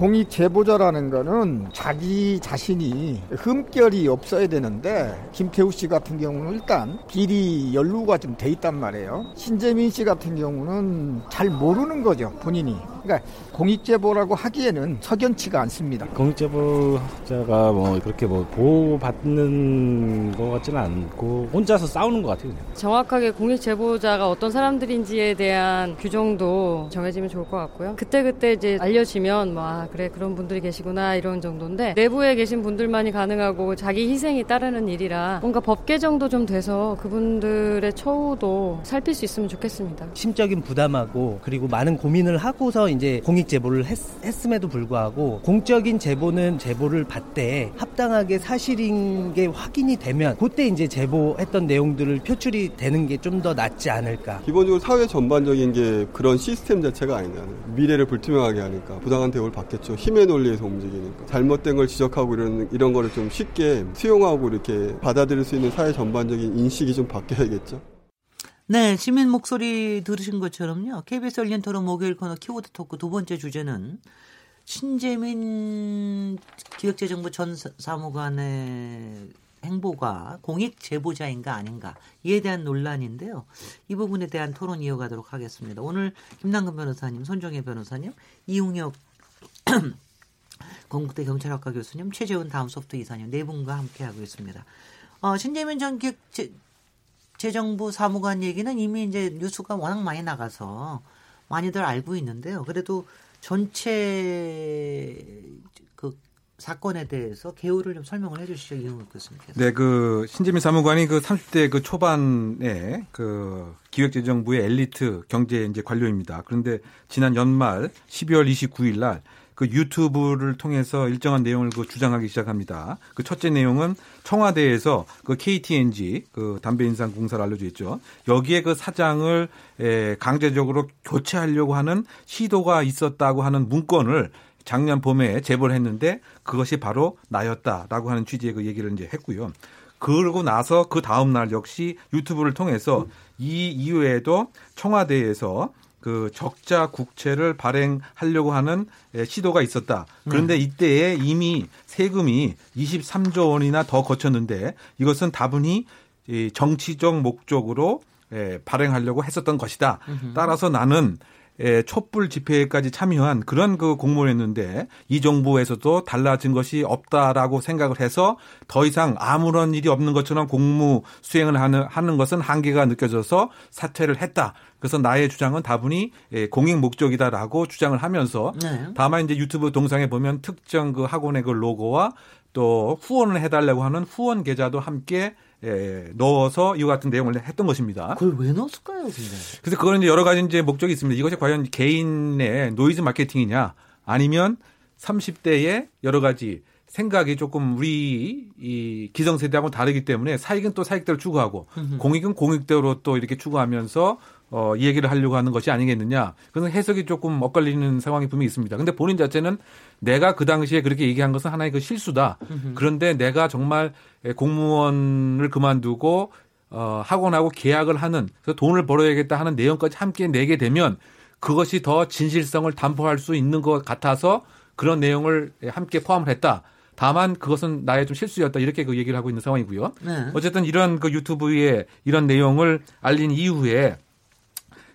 공익 제보자라는 거는 자기 자신이 흠결이 없어야 되는데 김태우 씨 같은 경우는 일단 비리 연루가 좀 돼 있단 말이에요. 신재민 씨 같은 경우는 잘 모르는 거죠 본인이. 그러니까 공익 제보라고 하기에는 석연치가 않습니다. 공익 제보자가 뭐 그렇게 뭐 보호받는 것 같지는 않고 혼자서 싸우는 것 같아요. 그냥. 정확하게 공익 제보자가 어떤 사람들인지에 대한 규정도 정해지면 좋을 것 같고요. 그때 그때 이제 알려지면 뭐 아, 그래 그런 분들이 계시구나 이런 정도인데 내부에 계신 분들만이 가능하고 자기 희생이 따르는 일이라 뭔가 법 개정도 좀 돼서 그분들의 처우도 살필 수 있으면 좋겠습니다. 심적인 부담하고 그리고 많은 고민을 하고서 이제 공익 제보를 했, 음에도 불구하고 공적인 제보는 제보를 받되 합당하게 사실인 게 확인이 되면 그때 이제 제보했던 내용들을 표출이 되는 게 좀 더 낫지 않을까. 기본적으로 사회 전반적인 게 그런 시스템 자체가 아니냐. 미래를 불투명하게 하니까 부당한 대우를 받겠죠. 힘의 논리에서 움직이니까. 잘못된 걸 지적하고 이런, 이런 거를 좀 쉽게 수용하고 이렇게 받아들일 수 있는 사회 전반적인 인식이 좀 바뀌어야겠죠. 네, 시민 목소리 들으신 것처럼요. KBS 열린 토론 목요일 코너 키워드 토크 두 번째 주제는 신재민 기획재정부 전 사무관의 행보가 공익 제보자인가 아닌가 이에 대한 논란인데요. 이 부분에 대한 토론 이어가도록 하겠습니다. 오늘 김남근 변호사님, 손정혜 변호사님, 이웅혁 건국대 경찰학과 교수님, 최재훈 다음 소프트 이사님 네 분과 함께하고 있습니다. 어, 신재민 전 기획 재정부 사무관 얘기는 이미 이제 뉴스가 워낙 많이 나가서 많이들 알고 있는데요. 그래도 전체 그 사건에 대해서 개요를 좀 설명을 해 주시죠. 이용욱 교수님께서. 네, 그 신재민 사무관이 그 30대 그 초반에 그 기획재정부의 엘리트 경제 이제 관료입니다. 그런데 지난 연말 12월 29일 날 그 유튜브를 통해서 일정한 내용을 그 주장하기 시작합니다. 그 첫째 내용은 청와대에서 그 KTNG 그 담배 인상 공사를 알려져 있죠. 여기에 그 사장을 에 강제적으로 교체하려고 하는 시도가 있었다고 하는 문건을 작년 봄에 제보를 했는데 그것이 바로 나였다라고 하는 취지의 그 얘기를 이제 했고요. 그러고 나서 그 다음 날 역시 유튜브를 통해서 이 이후에도 청와대에서 그 적자 국채를 발행하려고 하는 시도가 있었다. 그런데 네. 이때에 이미 세금이 23조 원이나 더 거쳤는데 이것은 다분히 정치적 목적으로 발행하려고 했었던 것이다. 따라서 나는 촛불 집회까지 참여한 그런 그 공모였는데 이 정부에서도 달라진 것이 없다라고 생각을 해서 더 이상 아무런 일이 없는 것처럼 공무 수행을 하는 하는 것은 한계가 느껴져서 사퇴를 했다. 그래서 나의 주장은 다분히 공익 목적이다라고 주장을 하면서 네. 다만 이제 유튜브 동영상에 보면 특정 그 학원의 그 로고와 또 후원을 해달라고 하는 후원 계좌도 함께 예, 넣어서 이와 같은 내용을 했던 것입니다. 그걸 왜 넣었을까요, 근데? 그래서 그거는 이제 여러 가지 이제 목적이 있습니다. 이것이 과연 개인의 노이즈 마케팅이냐 아니면 30대의 여러 가지 생각이 조금 우리 이 기성세대하고 다르기 때문에 사익은 또 사익대로 추구하고 공익은 공익대로 또 이렇게 추구하면서 어, 이 얘기를 하려고 하는 것이 아니겠느냐. 그래서 해석이 조금 엇갈리는 상황이 분명히 있습니다. 근데 본인 자체는 내가 그 당시에 그렇게 얘기한 것은 하나의 그 실수다. 그런데 내가 정말 공무원을 그만두고 어, 학원하고 계약을 하는 그래서 돈을 벌어야겠다 하는 내용까지 함께 내게 되면 그것이 더 진실성을 담보할 수 있는 것 같아서 그런 내용을 함께 포함을 했다. 다만 그것은 나의 좀 실수였다 이렇게 그 얘기를 하고 있는 상황이고요. 네. 어쨌든 이런 그 유튜브에 이런 내용을 알린 이후에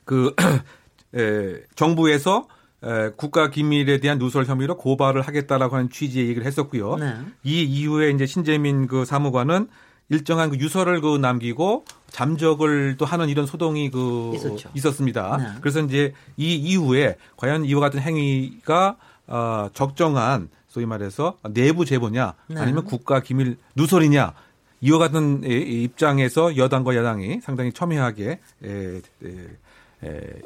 그 에, 정부에서 에, 국가 기밀에 대한 누설 혐의로 고발을 하겠다라고 하는 취지의 얘기를 했었고요. 네. 이 이후에 이제 신재민 그 사무관은 일정한 그 유서를 그 남기고 잠적을 또 하는 이런 소동이 그 있었죠. 있었습니다. 네. 그래서 이제 이 이후에 과연 이와 같은 행위가 어, 적정한 소위 말해서 내부 제보냐 네. 아니면 국가 기밀 누설이냐 이와 같은 입장에서 여당과 야당이 상당히 첨예하게 에, 에, 에,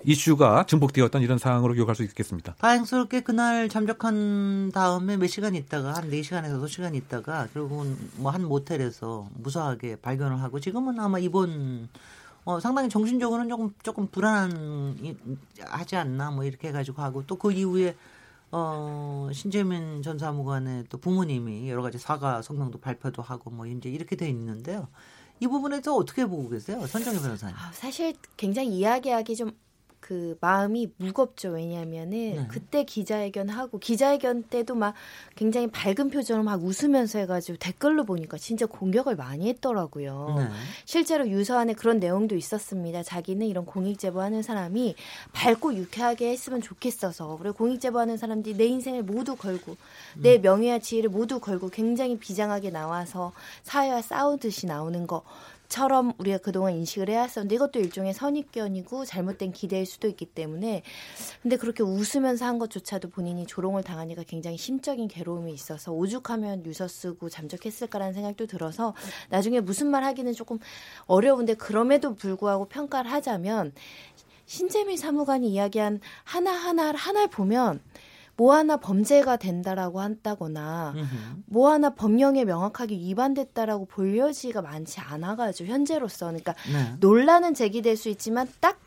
이슈가 증폭되었던 이런 상황으로 기억할 수 있겠습니다. 다행스럽게 그날 잠적한 다음에 몇 시간 있다가 한 4시간에서 5시간 있다가 결국은 뭐 한 모텔에서 무사하게 발견을 하고 지금은 아마 입원 어, 상당히 정신적으로는 조금 조금 불안한 이- 하지 않나 뭐 이렇게 해가지고 하고 또 그 이후에 어 신재민 전 사무관의 또 부모님이 여러 가지 사과 성명도 발표도 하고 뭐 이제 이렇게 돼 있는데요. 이 부분에서 어떻게 보고 계세요, 선정희 변호사님? 아, 사실 굉장히 이야기하기 좀 그 마음이 무겁죠. 왜냐하면은 네. 그때 기자회견 하고 기자회견 때도 막 굉장히 밝은 표정으로 막 웃으면서 해가지고 댓글로 보니까 진짜 공격을 많이 했더라고요. 네. 실제로 유서안에 그런 내용도 있었습니다. 자기는 이런 공익 제보하는 사람이 밝고 유쾌하게 했으면 좋겠어서 그리고 공익 제보하는 사람들이 내 인생을 모두 걸고 내 명예와 지위를 모두 걸고 굉장히 비장하게 나와서 사회와 싸우듯이 나오는 거. 처럼 우리가 그동안 인식을 해왔었는데 이것도 일종의 선입견이고 잘못된 기대일 수도 있기 때문에 근데 그렇게 웃으면서 한 것조차도 본인이 조롱을 당하니까 굉장히 심적인 괴로움이 있어서 오죽하면 유서 쓰고 잠적했을까라는 생각도 들어서 나중에 무슨 말 하기는 조금 어려운데 그럼에도 불구하고 평가를 하자면 신재미 사무관이 이야기한 하나하나 하나를 보면 뭐 하나 범죄가 된다라고 한다거나 음흠. 뭐 하나 법령에 명확하게 위반됐다라고 볼 여지가 많지 않아가지고 현재로서 그러니까 네. 논란은 제기될 수 있지만 딱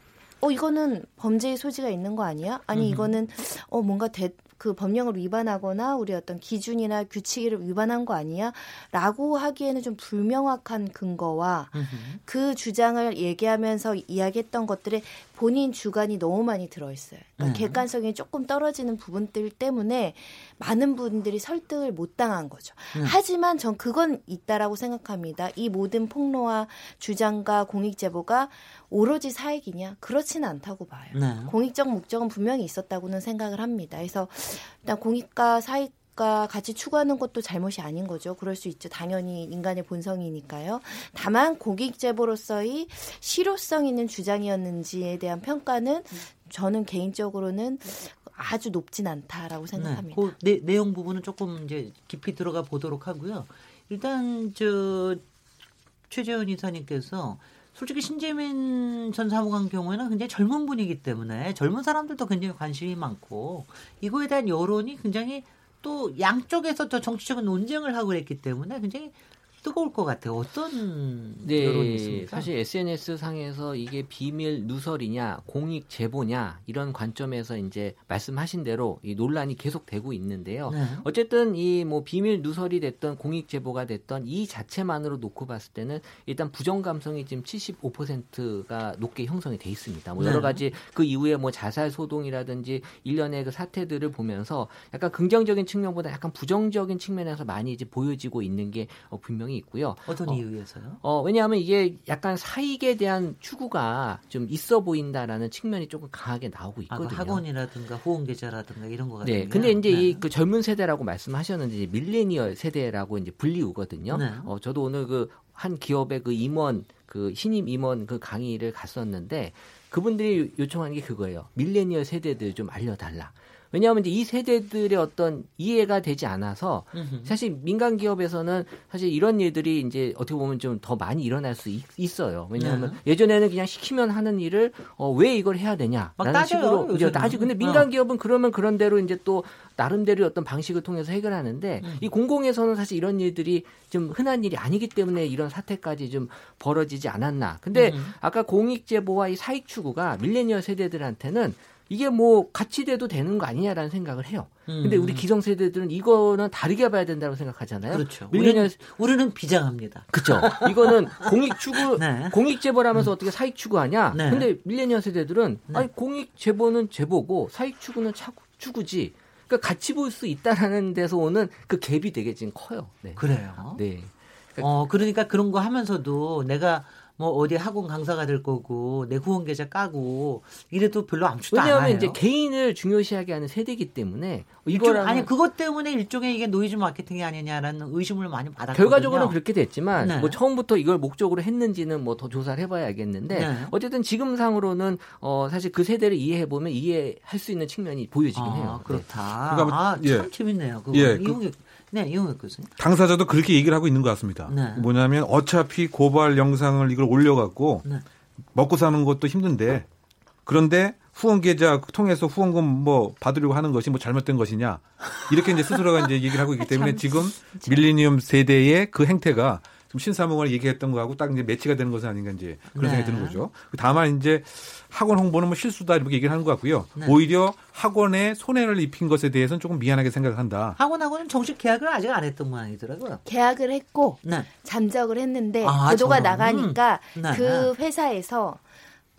어 이거는 범죄의 소지가 있는 거 아니야? 아니 음흠. 이거는 어 뭔가 대, 그 법령을 위반하거나 우리 어떤 기준이나 규칙을 위반한 거 아니야? 라고 하기에는 좀 불명확한 근거와. 그 주장을 얘기하면서 이야기했던 것들에 본인 주관이 너무 많이 들어있어요. 그러니까 네. 객관성이 조금 떨어지는 부분들 때문에 많은 분들이 설득을 못 당한 거죠. 네. 하지만 전 그건 있다라고 생각합니다. 이 모든 폭로와 주장과 공익 제보가 오로지 사익이냐? 그렇지는 않다고 봐요. 네. 공익적 목적은 분명히 있었다고는 생각을 합니다. 그래서 일단 공익과 사익 과 같이 추구하는 것도 잘못이 아닌 거죠. 그럴 수 있죠. 당연히 인간의 본성이니까요. 다만 공익 제보로서의 실효성 있는 주장이었는지에 대한 평가는 저는 개인적으로는 아주 높진 않다라고 생각합니다. 네, 그 내, 내용 부분은 조금 이제 깊이 들어가 보도록 하고요. 일단 저 최재현 이사님께서 솔직히 신재민 전 사무관 경우에는 굉장히 젊은 분이기 때문에 젊은 사람들도 굉장히 관심이 많고 이거에 대한 여론이 굉장히 또 양쪽에서 또 정치적인 논쟁을 하고 그랬기 때문에 굉장히 뜨거울 것 같아요. 어떤 여론이 네, 있습니까? 사실 SNS 상에서 이게 비밀 누설이냐, 공익 제보냐 이런 관점에서 이제 말씀하신 대로 이 논란이 계속되고 있는데요. 네. 어쨌든 이 뭐 비밀 누설이 됐던 공익 제보가 됐던 이 자체만으로 놓고 봤을 때는 일단 부정 감성이 지금 75%가 높게 형성이 돼 있습니다. 뭐 여러 네. 가지 그 이후에 뭐 자살 소동이라든지 일련의 그 사태들을 보면서 약간 긍정적인 측면보다 약간 부정적인 측면에서 많이 이제 보여지고 있는 게 어, 분명히 있고요. 어떤 어, 이유에서요? 어, 왜냐하면 이게 약간 사익에 대한 추구가 좀 있어 보인다라는 측면이 조금 강하게 나오고 아, 있거든요. 그 학원이라든가 후원 계좌라든가 이런 거 같은 네. 게. 근데 이제 네. 이그 젊은 세대라고 말씀하셨는데 이제 밀레니얼 세대라고 이제 불리우거든요. 네. 어, 저도 오늘 그 한 기업의 그 임원 그 신임 임원 그 강의를 갔었는데 그분들이 요청하는 게 그거예요. 밀레니얼 세대들 좀 알려달라. 왜냐하면 이제 이 세대들의 어떤 이해가 되지 않아서. 사실 민간 기업에서는 사실 이런 일들이 이제 어떻게 보면 좀 더 많이 일어날 수 있, 어요 왜냐하면 네. 예전에는 그냥 시키면 하는 일을 어, 왜 이걸 해야 막 되냐라는 식으로 이제. 따지. 근데 어. 민간 기업은 그러면 그런 대로 이제 또 나름대로 어떤 방식을 통해서 해결하는데 음. 이 공공에서는 사실 이런 일들이 좀 흔한 일이 아니기 때문에 이런 사태까지 좀 벌어지지 않았나. 근데 음. 아까 공익 제보와 이 사익 추구가 밀레니얼 세대들한테는 이게 뭐 같이 돼도 되는 거 아니냐라는 생각을 해요. 근데 음. 우리 기성 세대들은 이거는 다르게 봐야 된다고 생각하잖아요. 그렇죠. 밀레니얼 우리는, 우리는 비장합니다. 그쵸. 이거는 공익 추구, 네. 공익 제보라면서 어떻게 사익 추구하냐? 네. 근데 밀레니얼 세대들은 네. 아니 공익 제보는 제보고 사익 추구는 차, 추구지. 그러니까 같이 볼 수 있다라는 데서 오는 그 갭이 되게 지금 커요. 네. 그래요. 네. 어, 그러니까 그런 거 하면서도 내가 뭐 어디 학원 강사가 될 거고 내 후원 계좌 까고 이래도 별로 아무것도 안 왜냐하면 해요. 이제 개인을 중요시하게 하는 세대이기 때문에 일종, 이거랑 아니 그것 때문에 일종의 이게 노이즈 마케팅이 아니냐라는 의심을 많이 받았거든요. 결과적으로는 그렇게 됐지만 네. 뭐 처음부터 이걸 목적으로 했는지는 뭐 더 조사를 해봐야 알겠는데 네. 어쨌든 지금 상으로는 어 사실 그 세대를 이해해 보면 이해할 수 있는 측면이 보여지긴 아, 해요. 네. 그렇다. 그러니까 뭐- 아, 참 예. 재밌네요. 그거. 예, 그- 이용혁, 네, 이용혁 교수님. 당사자도 그렇게 얘기를 하고 있는 것 같습니다. 네. 뭐냐면 어차피 고발 영상을 이걸 올려갖고 네. 먹고 사는 것도 힘든데 그런데 후원 계좌 통해서 후원금 뭐 받으려고 하는 것이 뭐 잘못된 것이냐 이렇게 이제 스스로가 이제 얘기를 하고 있기 때문에 지금 밀레니엄 세대의 그 행태가 좀 신사무관이 얘기했던 거하고 딱 이제 매치가 되는 것은 아닌가 이제 그런 네. 생각이 드는 거죠. 다만 이제 학원 홍보는 뭐 실수다 이렇게 얘기를 하는 것 같고요. 네. 오히려 학원에 손해를 입힌 것에 대해서는 조금 미안하게 생각한다. 학원하고는 정식 계약을 아직 안 했던 모양이더라고요. 계약을 했고 네. 잠적을 했는데 아, 보도가 저런. 나가니까 네. 그 회사에서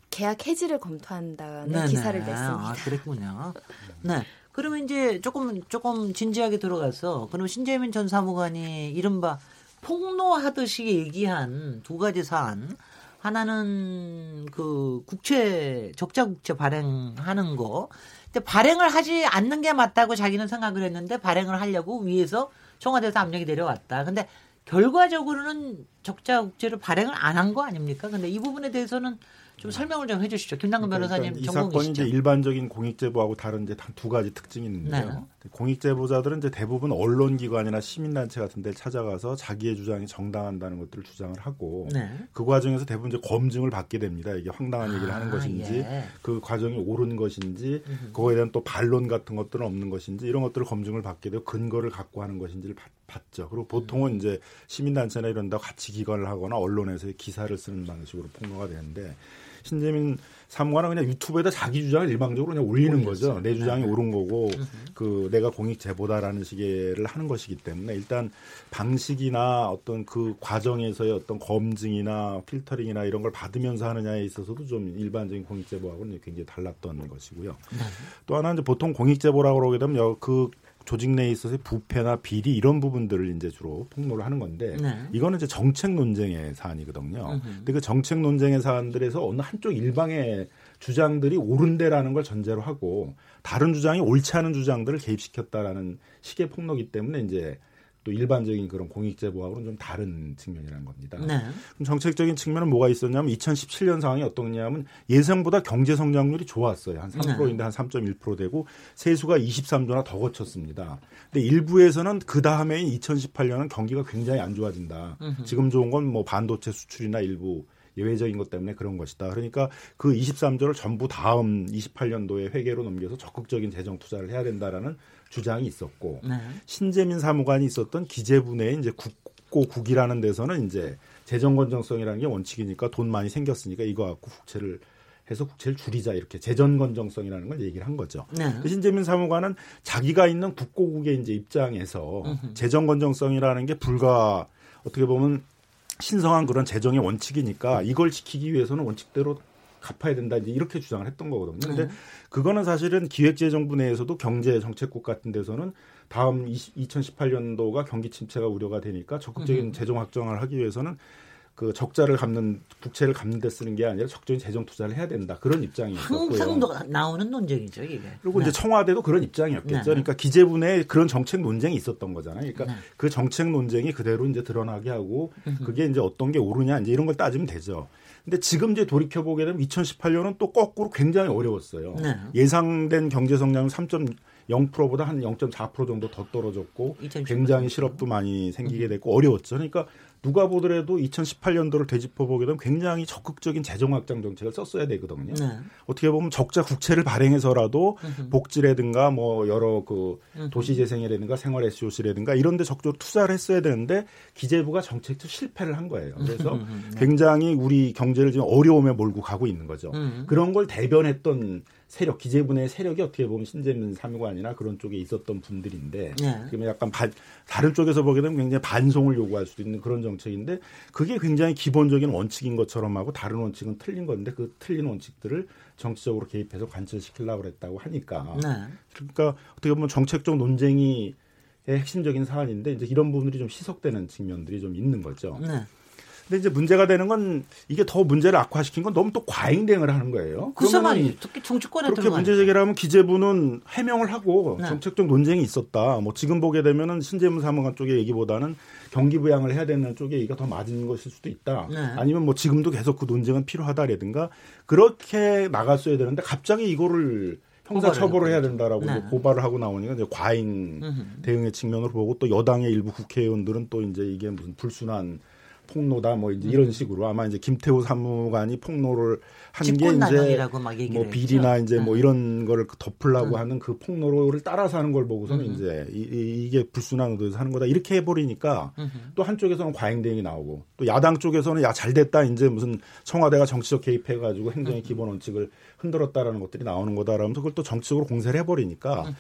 계약 해지를 검토한다는 네, 기사를 네. 냈습니다. 아, 그랬군요. 네. 그러면 이제 조금 조금 진지하게 들어가서 그럼 신재민 전 사무관이 이른바 폭로하듯이 얘기한 두 가지 사안 하나는 그 국채 적자 국채 발행하는 거. 근데 발행을 하지 않는 게 맞다고 자기는 생각을 했는데 발행을 하려고 위에서 청와대에서 압력이 내려왔다. 근데 결과적으로는 적자 국채를 발행을 안 한 거 아닙니까? 근데 이 부분에 대해서는 좀 설명을 좀 해주시죠. 김남근 변호사님 그러니까 이 사건이. 이제 일반적인 공익제보하고 다른 이제 두 가지 특징이 있는데요. 네. 공익제보자들은 이제 대부분 언론기관이나 시민단체 같은 데 찾아가서 자기의 주장이 정당한다는 것들을 주장을 하고 네. 그 과정에서 대부분 이제 검증을 받게 됩니다. 이게 황당한 얘기를 하는 아, 것인지 예. 그 과정이 옳은 것인지 그거에 대한 또 반론 같은 것들은 없는 것인지 이런 것들을 검증을 받게 되고 근거를 갖고 하는 것인지를 받, 봤죠. 그리고 보통은 이제 시민단체나 이런 데 같이 기관을 하거나 언론에서 기사를 쓰는 방식으로 폭로가 되는데 신재민 사무관은 그냥 유튜브에다 자기 주장을 일방적으로 그냥 올리는 거죠. 내 주장이 옳은 거고 그 내가 공익 제보다라는 식의를 하는 것이기 때문에 일단 방식이나 어떤 그 과정에서의 어떤 검증이나 필터링이나 이런 걸 받으면서 하느냐에 있어서도 좀 일반적인 공익 제보하고는 굉장히 달랐던 것이고요. 또 하나 이제 보통 공익 제보라고 그러게 되면 여- 그 조직 내에 있어서의 부패나 비리 이런 부분들을 이제 주로 폭로를 하는 건데 네. 이거는 이제 정책 논쟁의 사안이거든요. 음흠. 근데 그 정책 논쟁의 사안들에서 어느 한쪽 일방의 주장들이 옳은데라는 걸 전제로 하고 다른 주장이 옳지 않은 주장들을 개입시켰다라는 식의 폭로기 때문에 이제 또 일반적인 그런 공익 제보하고는 좀 다른 측면이라는 겁니다. 네. 그럼 정책적인 측면은 뭐가 있었냐면 2017년 상황이 어떻냐면 예상보다 경제 성장률이 좋았어요. 한 3%인데 한3.1% 되고 세수가 23조나 더 거쳤습니다. 근데 일부에서는 그 다음해인 2018년은 경기가 굉장히 안 좋아진다. 음흠. 지금 좋은 건 뭐 반도체 수출이나 일부 예외적인 것 때문에 그런 것이다. 그러니까 그 23조를 전부 다음 28년도에 회계로 넘겨서 적극적인 재정 투자를 해야 된다라는 주장이 있었고 네. 신재민 사무관이 있었던 기재부 내에 이제 국고 국이라는 데서는 이제 재정 건정성이라는 게 원칙이니까 돈 많이 생겼으니까 이거 갖고 국채를 해서 국채를 줄이자 이렇게 재정 건정성이라는 걸 얘기를 한 거죠. 네. 근데 신재민 사무관은 자기가 있는 국고국의 이제 입장에서. 재정 건정성이라는 게 불과 어떻게 보면 신성한 그런 재정의 원칙이니까 이걸 지키기 위해서는 원칙대로 갚아야 된다 이제 이렇게 주장을 했던 거거든요. 근데 네. 그거는 사실은 기획재정부 내에서도 경제 정책국 같은 데서는 다음 20, 2018년도가 경기 침체가 우려가 되니까 적극적인 음. 재정 확정을 하기 위해서는 그 적자를 갚는 국채를 갚는 데 쓰는 게 아니라 적극적인 재정 투자를 해야 된다 그런 입장이 항상 있었고요. 도- 나오는 논쟁이죠 이게. 그리고 네. 이제 청와대도 그런 입장이었겠죠. 네. 그러니까 기재부 내에 그런 정책 논쟁이 있었던 거잖아요. 그러니까 네. 그 정책 논쟁이 그대로 이제 드러나게 하고. 그게 이제 어떤 게 옳으냐 이제 이런 걸 따지면 되죠. 근데 지금 이제 돌이켜 보게 되면 2018년은 또 거꾸로 굉장히 어려웠어요. 네. 예상된 경제 성장은 3.0%보다 한 0.4% 정도 더 떨어졌고 2018 굉장히 실업도 많이 생기게 됐고 어려웠죠. 그러니까 누가 보더라도 2018년도를 되짚어 보게 되면 굉장히 적극적인 재정 확장 정책을 썼어야 되거든요. 네. 어떻게 보면 적자 국채를 발행해서라도 음흠. 복지라든가 뭐 여러 그. 도시재생이라든가 생활 SOC라든가 이런 데 적극적으로 투자를 했어야 되는데 기재부가 정책적 실패를 한 거예요. 그래서 음, 네. 굉장히 우리 경제를 지금 어려움에 몰고 가고 있는 거죠. 음. 그런 걸 대변했던 세력, 기재부 내 세력이 어떻게 보면 신재민 사무관이나 그런 쪽에 있었던 분들인데 네. 그러면 약간 반- 다른 쪽에서 보게 되면 굉장히 반송을 요구할 수도 있는 그런 정책인데 그게 굉장히 기본적인 원칙인 것처럼 하고 다른 원칙은 틀린 건데 그 틀린 원칙들을 정치적으로 개입해서 관철시키려고 그랬다고 하니까 네. 그러니까 어떻게 보면 정책적 논쟁이 핵심적인 사안인데 이제 이런 부분들이 좀 희석되는 측면들이 좀 있는 거죠. 네. 근데 이제 문제가 되는 건 이게 더 문제를 악화시킨 건 너무 또 과잉 대응을 하는 거예요. 그러면은 말이 특히 정치권에 그렇게. 문제 제기를 하면 기재부는 해명을 하고 네. 정책적 논쟁이 있었다. 뭐 지금 보게 되면은 신재문 사무관 쪽의 얘기보다는 경기 부양을 해야 되는 쪽의 얘기가 더 맞은 것일 수도 있다. 네. 아니면 뭐 지금도 계속 그 논쟁은 필요하다라든가 그렇게 나갔어야 되는데 갑자기 이거를 형사 처벌을 해야. 된다라고 네. 이제 고발을 하고 나오니까 이제 과잉. 대응의 측면으로 보고 또 여당의 일부 국회의원들은 또 이제 이게 무슨 불순한 폭로다 뭐 음. 이제 이런 식으로 아마 이제 김태우 사무관이 폭로를 하는 게 집권 이제 뭐 했죠. 비리나 이제 뭐 음. 이런 거를 덮으려고 음. 하는 그 폭로를 따라서 하는 걸 보고서는 음. 이제 이, 게 불순한 의도에서 하는 거다 이렇게 해버리니까 음흠. 또 한쪽에서는 과잉 대응이 나오고 또 야당 쪽에서는 야 잘 됐다 이제 무슨 청와대가 정치적 개입해가지고 행정의 음. 기본 원칙을 흔들었다라는 것들이 나오는 거다라면서 그걸 또 정치적으로 공세를 해버리니까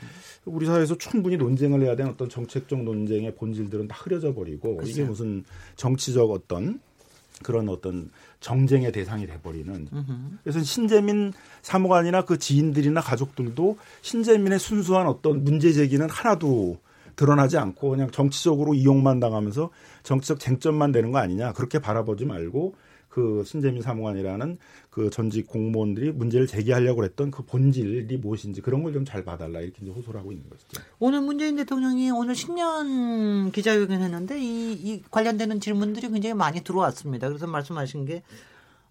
우리 사회에서 충분히 논쟁을 해야 되는 어떤 정책적 논쟁의 본질들은 다 흐려져 버리고 이게 글쎄요. 무슨 정치적 어떤 그런 어떤 정쟁의 대상이 돼버리는. 그래서 신재민 사무관이나 그 지인들이나 가족들도 신재민의 순수한 어떤 문제 제기는 하나도 드러나지 않고 그냥 정치적으로 이용만 당하면서 정치적 쟁점만 되는 거 아니냐 그렇게 바라보지 말고 그 신재민 사무관이라는 그 전직 공무원들이 문제를 제기하려고 했던 그 본질이 무엇인지 그런 걸 좀 잘 봐달라 이렇게 이제 호소를 하고 있는 것이죠. 오늘 문재인 대통령이 오늘 신년 기자회견 했는데 이, 이 관련되는 질문들이 굉장히 많이 들어왔습니다. 그래서 말씀하신 게,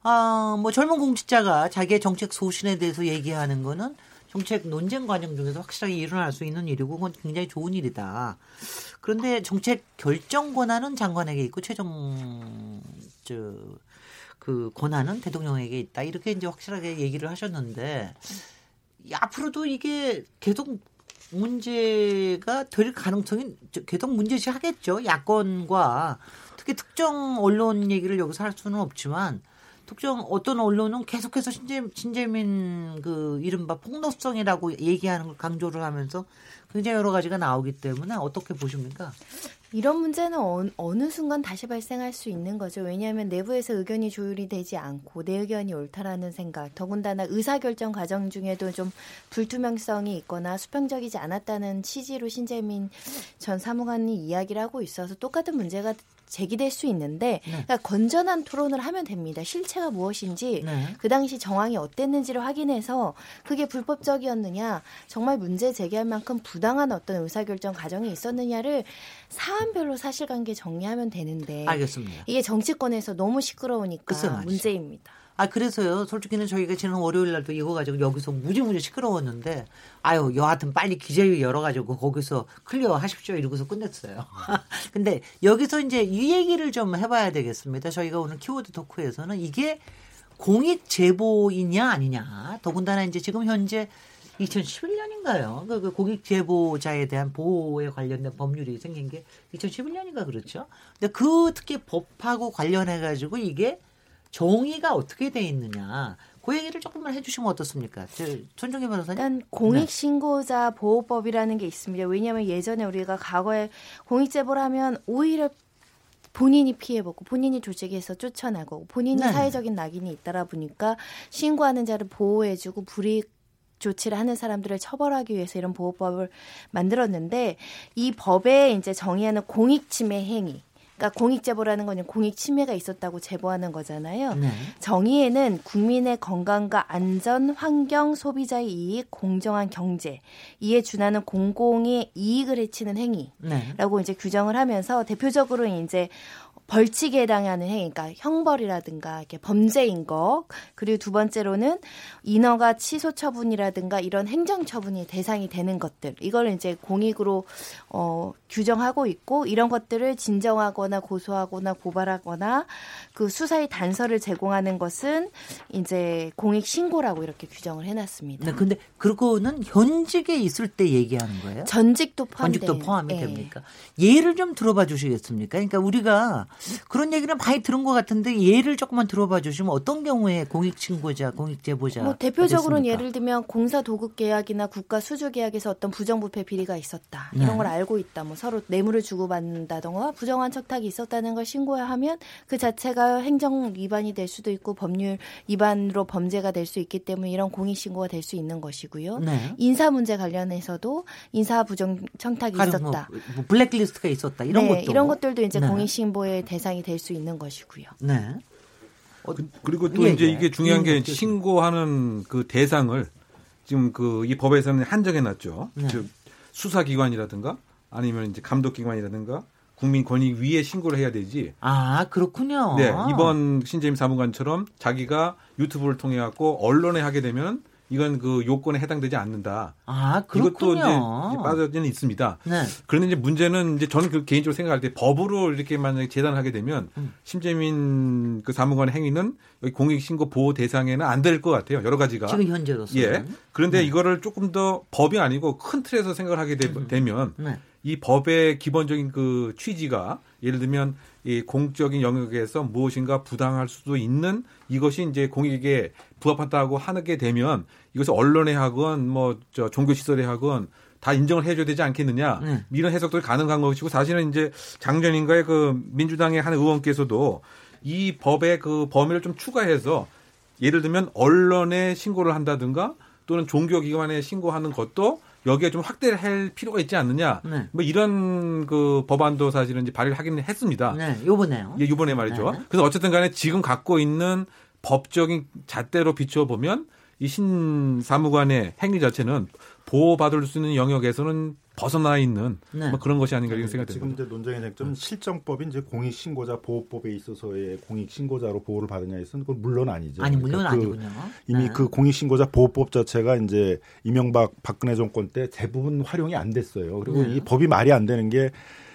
아, 뭐 젊은 공직자가 자기의 정책 소신에 대해서 얘기하는 거는 정책 논쟁 과정 중에서 확실하게 일어날 수 있는 일이고 그건 굉장히 좋은 일이다. 그런데 정책 결정 권한은 장관에게 있고 최종 저 그 권한은 대통령에게 있다. 이렇게 이제 확실하게 얘기를 하셨는데 이 앞으로도 이게 계속 문제가 될 가능성이 저- 계속 문제시 하겠죠. 야권과 특히 특정 언론 얘기를 여기서 할 수는 없지만 특정 어떤 언론은 계속해서 신재, 신재민 그 이른바 폭로성이라고 얘기하는 걸 강조를 하면서 굉장히 여러 가지가 나오기 때문에 어떻게 보십니까? 이런 문제는 어, 어느 순간 다시 발생할 수 있는 거죠. 왜냐하면 내부에서 의견이 조율이 되지 않고 내 의견이 옳다라는 생각, 더군다나 의사결정 과정 중에도 좀 불투명성이 있거나 수평적이지 않았다는 취지로 신재민 전 사무관이 이야기를 하고 있어서 똑같은 문제가 제기될 수 있는데 그러니까 건전한 토론을 하면 됩니다. 실체가 무엇인지 네. 그 당시 정황이 어땠는지를 확인해서 그게 불법적이었느냐, 정말 문제 제기할 만큼 부당한 어떤 의사결정 과정이 있었느냐를 사안별로 사실관계 정리하면 되는데 알겠습니다. 이게 정치권에서 너무 시끄러우니까. 문제입니다. 아 그래서요. 솔직히는 저희가 지난 월요일 날도 이거 가지고 여기서 무지무지 시끄러웠는데 아유 여하튼 빨리 기자회견 열어가지고 거기서 clear 하십시오 이러고서 끝냈어요. 근데 여기서 이제 이 얘기를 좀 해봐야 되겠습니다. 저희가 오늘 키워드 토크에서는 이게 공익 제보이냐 아니냐. 더군다나 이제 지금 현재 2011년인가요? 그, 그 공익 제보자에 대한 보호에 관련된 법률이 생긴 게 2011년인가 그렇죠? 근데 그 특히 법하고 관련해 가지고 이게 정의가 어떻게 돼 있느냐. 그 얘기를 조금만 해주시면 어떻습니까? 저, 손정혜 변호사님. 일단 공익신고자 보호법이라는 게 있습니다. 왜냐하면 예전에 우리가 과거에 공익제보를 하면 오히려 본인이 피해보고 본인이 조직에서 쫓아나고 본인이 네. 사회적인 낙인이 있다라 보니까 신고하는 자를 보호해주고 불이익 조치를 하는 사람들을 처벌하기 위해서 이런 보호법을 만들었는데 이 법에 이제 정의하는 공익 침해 행위 그러니까 공익 제보라는 거는 공익 침해가 있었다고 제보하는 거잖아요. 네. 정의에는 국민의 건강과 안전, 환경, 소비자의 이익, 공정한 경제, 이에 준하는 공공의 이익을 해치는 행위라고 네. 이제 규정을 하면서 대표적으로 이제 벌칙에 해당하는 행위, 그러니까 형벌이라든가 이렇게 범죄인 것, 그리고 두 번째로는 인허가 취소 처분이라든가 이런 행정 처분이 대상이 되는 것들, 이걸 이제 공익으로 어, 규정하고 있고 이런 것들을 진정하거나 고소하거나 고발하거나 그 수사의 단서를 제공하는 것은 이제 공익 신고라고 이렇게 규정을 해놨습니다. 네, 근데 그거는 현직에 있을 때 얘기하는 거예요? 전직도 포함 전직도 포함이 예. 됩니까? 예를 좀 들어봐 주시겠습니까? 그러니까 우리가 그런 얘기를 많이 들은 것 같은데 예를 조금만 들어봐 주시면 어떤 경우에 공익 신고자, 공익 제보자 뭐 대표적으로는 예를 들면 공사 도급 계약이나 국가 수주 계약에서 어떤 부정부패 비리가 있었다 이런 네. 걸 알고 있다 뭐 서로 뇌물을 주고받는다던가 부정한 척탁이 있었다는 걸 신고해야 하면 그 자체가 행정 위반이 될 수도 있고 법률 위반으로 범죄가 될 수 있기 때문에 이런 공익 신고가 될 수 있는 것이고요. 네. 인사 문제 관련해서도 인사 부정 청탁이 뭐, 있었다. 뭐 블랙리스트가 있었다 이런 네, 것도 이런 것들도 이제 네. 공익 신고에 제보의 대상이 될 수 있는 것이고요. 네. 어, 그리고 또 예, 이제 예. 이게 중요한 게 음, 신고하는 그 대상을 지금 그 이 법에서는 한정해 놨죠. 네. 즉 수사기관이라든가 아니면 이제 감독기관이라든가 국민권익위에 신고를 해야 되지. 아 그렇군요. 네 이번 신재임 사무관처럼 자기가 유튜브를 통해 갖고 언론에 하게 되면 이건 그 요건에 해당되지 않는다. 아 이것도 그렇군요. 이제 빠져는 있습니다. 네. 그런데 이제 문제는 이제 저는 그 개인적으로 생각할 때 법으로 이렇게 만약에 재단을 하게 되면 음. 심재민 그 사무관의 행위는 여기 공익신고 보호 대상에는 안 될 것 같아요. 여러 가지가. 지금 현재로서는. 예. 그런데 네. 이거를 조금 더 법이 아니고 큰 틀에서 생각을 하게 되, 면 네. 이 법의 기본적인 그 취지가 예를 들면 이 공적인 영역에서 무엇인가 부당할 수도 있는 이것이 이제 공익에 부합한다고 하게 되면 이것을 언론에 하건 뭐 저 종교 시설에 하건 다 인정을 해줘야 되지 않겠느냐 네. 이런 해석도 가능한 것이고 사실은 이제 장전인가의 그 민주당의 한 의원께서도 이 법의 그 범위를 좀 추가해서 예를 들면 언론에 신고를 한다든가 또는 종교기관에 신고하는 것도 여기에 좀 확대를 할 필요가 있지 않느냐. 네. 뭐 이런 그 법안도 사실은 이제 발의를 하긴 했습니다. 네, 요번에요. 예, 이번에 말이죠. 네. 그래서 어쨌든 간에 지금 갖고 있는 법적인 잣대로 비춰보면 이 신 사무관의 행위 자체는 보호받을 수 있는 영역에서는 벗어나 있는 네. 뭐 그런 것이 아닌가 이런 생각이 지금 듭니다. 이제 논쟁의 쟁점은 실정법인 이제 공익 신고자 보호법에 있어서의 공익 신고자로 보호를 받느냐에 있어서는 그건 물론 아니죠. 아니 물론 그러니까 그 아니군요. 이미 네. 그 공익 신고자 보호법 자체가 이제 이명박 박근혜 정권 때 대부분 활용이 안 됐어요. 그리고 네. 이 법이 말이 안 되는 게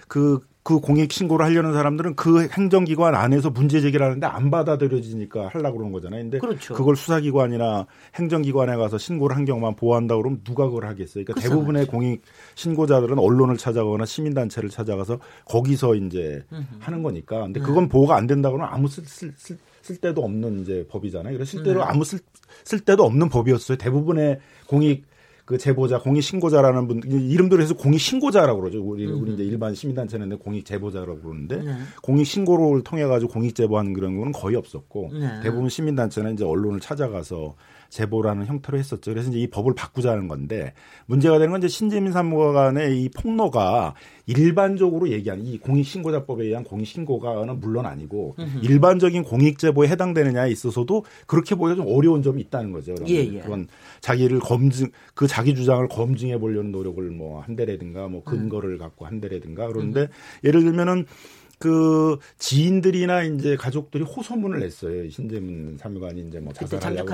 그 그 공익 신고를 하려는 사람들은 그 행정기관 안에서 문제 제기를 하는데 안 받아들여지니까 하려고 그러는 거잖아요. 근데 그렇죠. 걸 수사기관이나 행정기관에 가서 신고를 한 경우만 보호한다 그러면 누가 그걸 하겠어요. 그러니까 그렇죠. 대부분의 공익 신고자들은 언론을 찾아가거나 시민단체를 찾아가서 거기서 이제 하는 거니까. 근데 네. 그건 보호가 안 된다 그러면 아무 쓸, 쓸, 쓸, 쓸데도 없는 이제 법이잖아요. 그래서 실제로 네. 아무 쓸, 쓸데도 없는 법이었어요. 대부분의 공익 그 제보자, 공익 신고자라는 분 이름대로 해서 공익 신고자라고 그러죠. 우리, 우리 이제 일반 시민단체는 공익 제보자라고 그러는데 음. 네. 공익 신고를 통해 가지고 공익 제보하는 그런 거는 거의 없었고 네. 대부분 시민단체는 이제 언론을 찾아가서 제보라는 형태로 했었죠. 그래서 이제 이 법을 바꾸자는 건데 문제가 되는 건 이제 신재민 사무관의 이 폭로가 일반적으로 얘기하는 이 공익신고자법에 의한 공익신고가는 물론 아니고 일반적인 공익제보에 해당되느냐에 있어서도 그렇게 보기가 좀 어려운 점이 있다는 거죠. 예, 예. 그건 자기를 검증 그 자기 주장을 검증해 보려는 노력을 뭐 한대라든가 뭐 근거를 갖고 한대라든가 그런데 예를 들면은 그 지인들이나 이제 가족들이 호소문을 냈어요. 신재문 사무관이 이제 뭐 자살하려고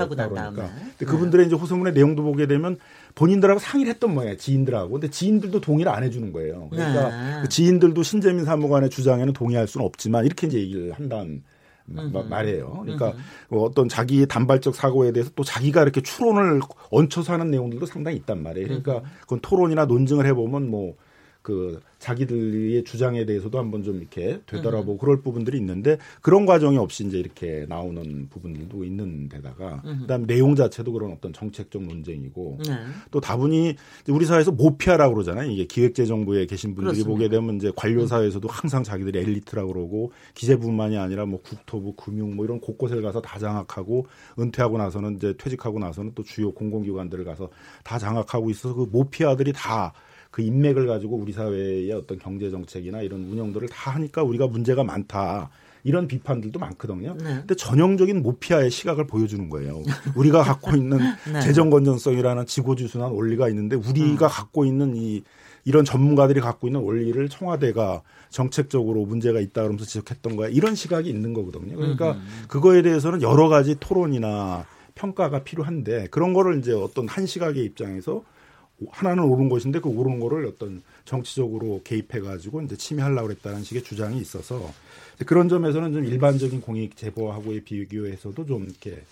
그러니까. 근데 네. 그분들의 이제 호소문의 내용도 보게 되면 본인들하고 상의를 했던 모양이에요. 지인들하고. 근데 지인들도 동의를 안 해주는 거예요. 그러니까 네. 그 지인들도 신재민 사무관의 주장에는 동의할 수는 없지만 이렇게 이제 얘기를 한다는 마- 말이에요. 그러니까 뭐 어떤 자기의 단발적 사고에 대해서 또 자기가 이렇게 추론을 얹혀서 하는 내용들도 상당히 있단 말이에요. 그러니까 그건 토론이나 논증을 해보면 뭐 그 자기들의 주장에 대해서도 한번 좀 이렇게 되돌아보고 그럴 부분들이 있는데 그런 과정이 없이 이제 이렇게 나오는 부분들도 있는 데다가 그다음에 내용 자체도 그런 어떤 정책적 논쟁이고 네. 또 다분히 우리 사회에서 모피아라고 그러잖아요. 이게 기획재정부에 계신 분들이 그렇습니다. 보게 되면 이제 관료 사회에서도 항상 자기들이 엘리트라고 그러고 기재부만이 아니라 뭐 국토부, 금융 뭐 이런 곳곳에 가서 다 장악하고 은퇴하고 나서는 이제 퇴직하고 나서는 또 주요 공공기관들을 가서 다 장악하고 있어서 그 모피아들이 다 그 인맥을 가지고 우리 사회의 어떤 경제 정책이나 이런 운영들을 다 하니까 우리가 문제가 많다. 이런 비판들도 많거든요. 네. 근데 전형적인 모피아의 시각을 보여주는 거예요. 우리가 갖고 있는 네. 재정 건전성이라는 지고지순한 원리가 있는데 우리가 갖고 있는 이 이런 전문가들이 갖고 있는 원리를 청와대가 정책적으로 문제가 있다 그러면서 지적했던 거야. 이런 시각이 있는 거거든요. 그러니까 그거에 대해서는 여러 가지 토론이나 평가가 필요한데 그런 거를 이제 어떤 한 시각의 입장에서 하나는 옳은 것인데 그 옳은 거를 어떤 정치적으로 개입해 가지고 이제 침해하려고 그랬다는 식의 주장이 있어서 그런 점에서는 좀 일반적인 공익 제보하고의 비교해서도 좀 이렇게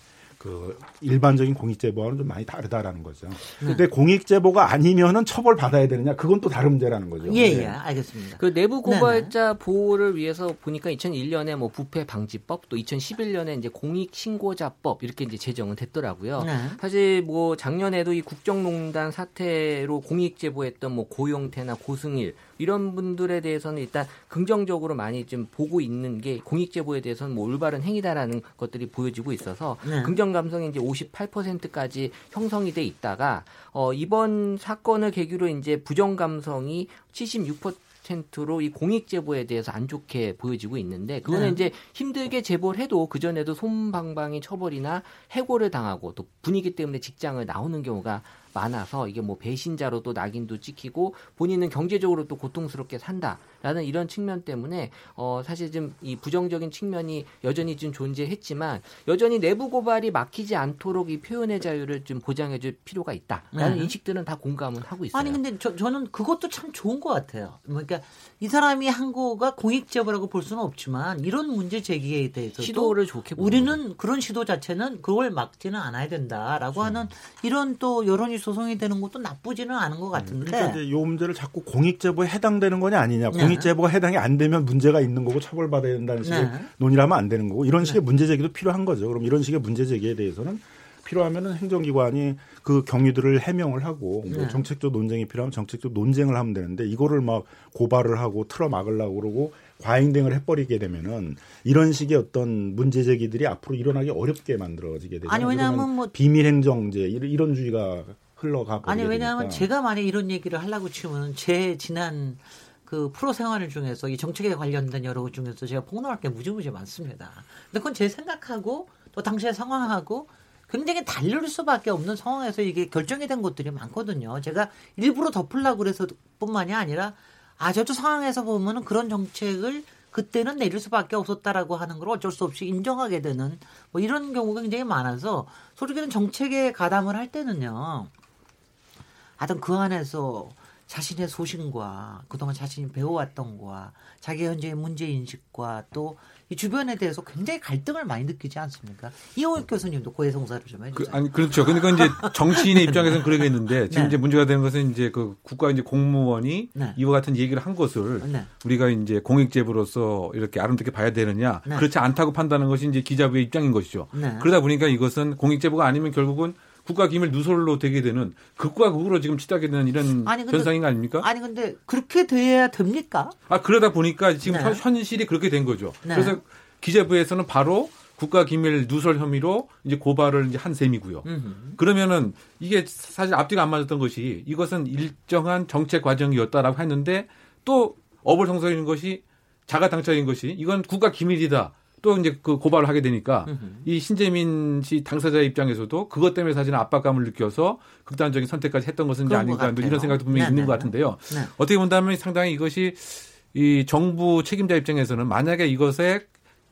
그 일반적인 공익 제보와는 좀 많이 다르다라는 거죠. 근데 공익 제보가 아니면은 처벌 받아야 되느냐 그건 또 다른 문제라는 거죠. 예, 네. 예, 알겠습니다. 그 내부 고발자 보호를 위해서 보니까 2001년에 뭐 부패 방지법 또 2011년에 이제 공익 신고자법 이렇게 이제 제정은 됐더라고요. 네. 사실 뭐 작년에도 이 국정농단 사태로 공익 제보했던 뭐 고용태나 고승일 이런 분들에 대해서는 일단 긍정적으로 많이 좀 보고 있는 게 공익 제보에 대해서는 뭐 올바른 행위다라는 것들이 보여지고 있어서 네. 긍정 감성이 이제 58%까지 형성이 돼 있다가 어 이번 사건을 계기로 이제 부정 감성이 76% extent로 이 공익 제보에 대해서 안 좋게 보여지고 있는데 그거는 네. 이제 힘들게 제보를 해도 그 전에도 솜방방이 처벌이나 해고를 당하고 또 분위기 때문에 직장을 나오는 경우가 많아서 이게 뭐 배신자로도 낙인도 찍히고 본인은 경제적으로 또 고통스럽게 산다라는 이런 측면 때문에 어 사실 좀 이 부정적인 측면이 여전히 좀 존재했지만 여전히 내부 고발이 막히지 않도록 이 표현의 자유를 좀 보장해줄 필요가 있다라는 네. 인식들은 다 공감은 하고 있어요. 아니 근데 저, 저는 그것도 참 좋은 것 같아요. 그러니까 이 사람이 한 거가 공익 제보라고 볼 수는 없지만 이런 문제 제기에 대해서 시도를 좋게 우리는 그런 시도 자체는 그걸 막지는 않아야 된다라고 그렇죠. 하는 이런 또 여론이 조성이 되는 것도 나쁘지는 않은 것 같은데. 그러니까 이제 이 문제를 자꾸 공익 제보에 해당되는 거냐 아니냐. 네. 공익 제보가 해당이 안 되면 문제가 있는 거고 처벌받아야 된다는 식의 네. 논의를 하면 안 되는 거고 이런 식의 문제 제기도 필요한 거죠. 그럼 이런 식의 문제 제기에 대해서는 필요하면은 행정기관이 그 경위들을 해명을 하고 뭐 네. 정책적 논쟁이 필요하면 정책적 논쟁을 하면 되는데 이거를 막 고발을 하고 틀어 막으려고 그러고 과잉대응을 해버리게 되면은 이런 식의 어떤 문제 제기들이 앞으로 일어나기 어렵게 만들어지게 되죠. 아니, 왜냐하면 뭐- 비밀 행정제 이런 주의가 흘러가 버리게 아니 왜냐하면 되니까. 제가 만약 이런 얘기를 하려고 치면 제 지난 그 프로 생활 중에서 이 정책에 관련된 여러 것 중에서 제가 폭로할 게 무지무지 많습니다. 근데 그건 제 생각하고 또 당시의 상황하고 굉장히 다를 수밖에 없는 상황에서 이게 결정이 된 것들이 많거든요. 제가 일부러 덮으려고 그래서 뿐만이 아니라 아 저도 상황에서 보면은 그런 정책을 그때는 내릴 수밖에 없었다라고 하는 걸 어쩔 수 없이 인정하게 되는 뭐 이런 경우가 굉장히 많아서 솔직히는 정책에 가담을 할 때는요. 하여튼 그 안에서 자신의 소신과 그동안 자신이 배워왔던 거와 자기 현재의 문제 인식과 또 이 주변에 대해서 굉장히 갈등을 많이 느끼지 않습니까? 이호익 교수님도 고해성사를 좀 그, 해주세요. 아니 그렇죠. 그러니까 이제 정치인의 입장에서는 그러겠는데 지금 네. 이제 문제가 되는 것은 이제 그 국가 이제 공무원이 네. 이와 같은 얘기를 한 것을 네. 우리가 이제 공익제보로서 이렇게 아름답게 봐야 되느냐 네. 그렇지 않다고 판단하는 것이 이제 기자부의 입장인 것이죠. 네. 그러다 보니까 이것은 공익제보가 아니면 결국은 국가 기밀 누설로 되게 되는 극과 극으로 지금 치닫게 되는 이런 아니, 근데- 현상인 거 아닙니까? 아니 근데 그렇게 돼야 됩니까? 아 그러다 보니까 지금 네. 현- 현실이 그렇게 된 거죠. 네. 그래서 기재부에서는 바로 국가 기밀 누설 혐의로 이제 고발을 이제 한 셈이고요. 음흠. 그러면은 이게 사실 앞뒤가 안 맞았던 것이 이것은 일정한 정책 과정이었다라고 했는데 또 어불성설인 것이 자가 당착인 것이 이건 국가 기밀이다. 또 이제 그 고발을 하게 되니까. 이 신재민 씨 당사자 입장에서도 그것 때문에 사실은 압박감을 느껴서 극단적인 선택까지 했던 것은 아닌가 뭐. 이런 생각도 분명히 네네네. 있는 것 같은데요. 네. 어떻게 본다면 상당히 이것이 이 정부 책임자 입장에서는 만약에 이것에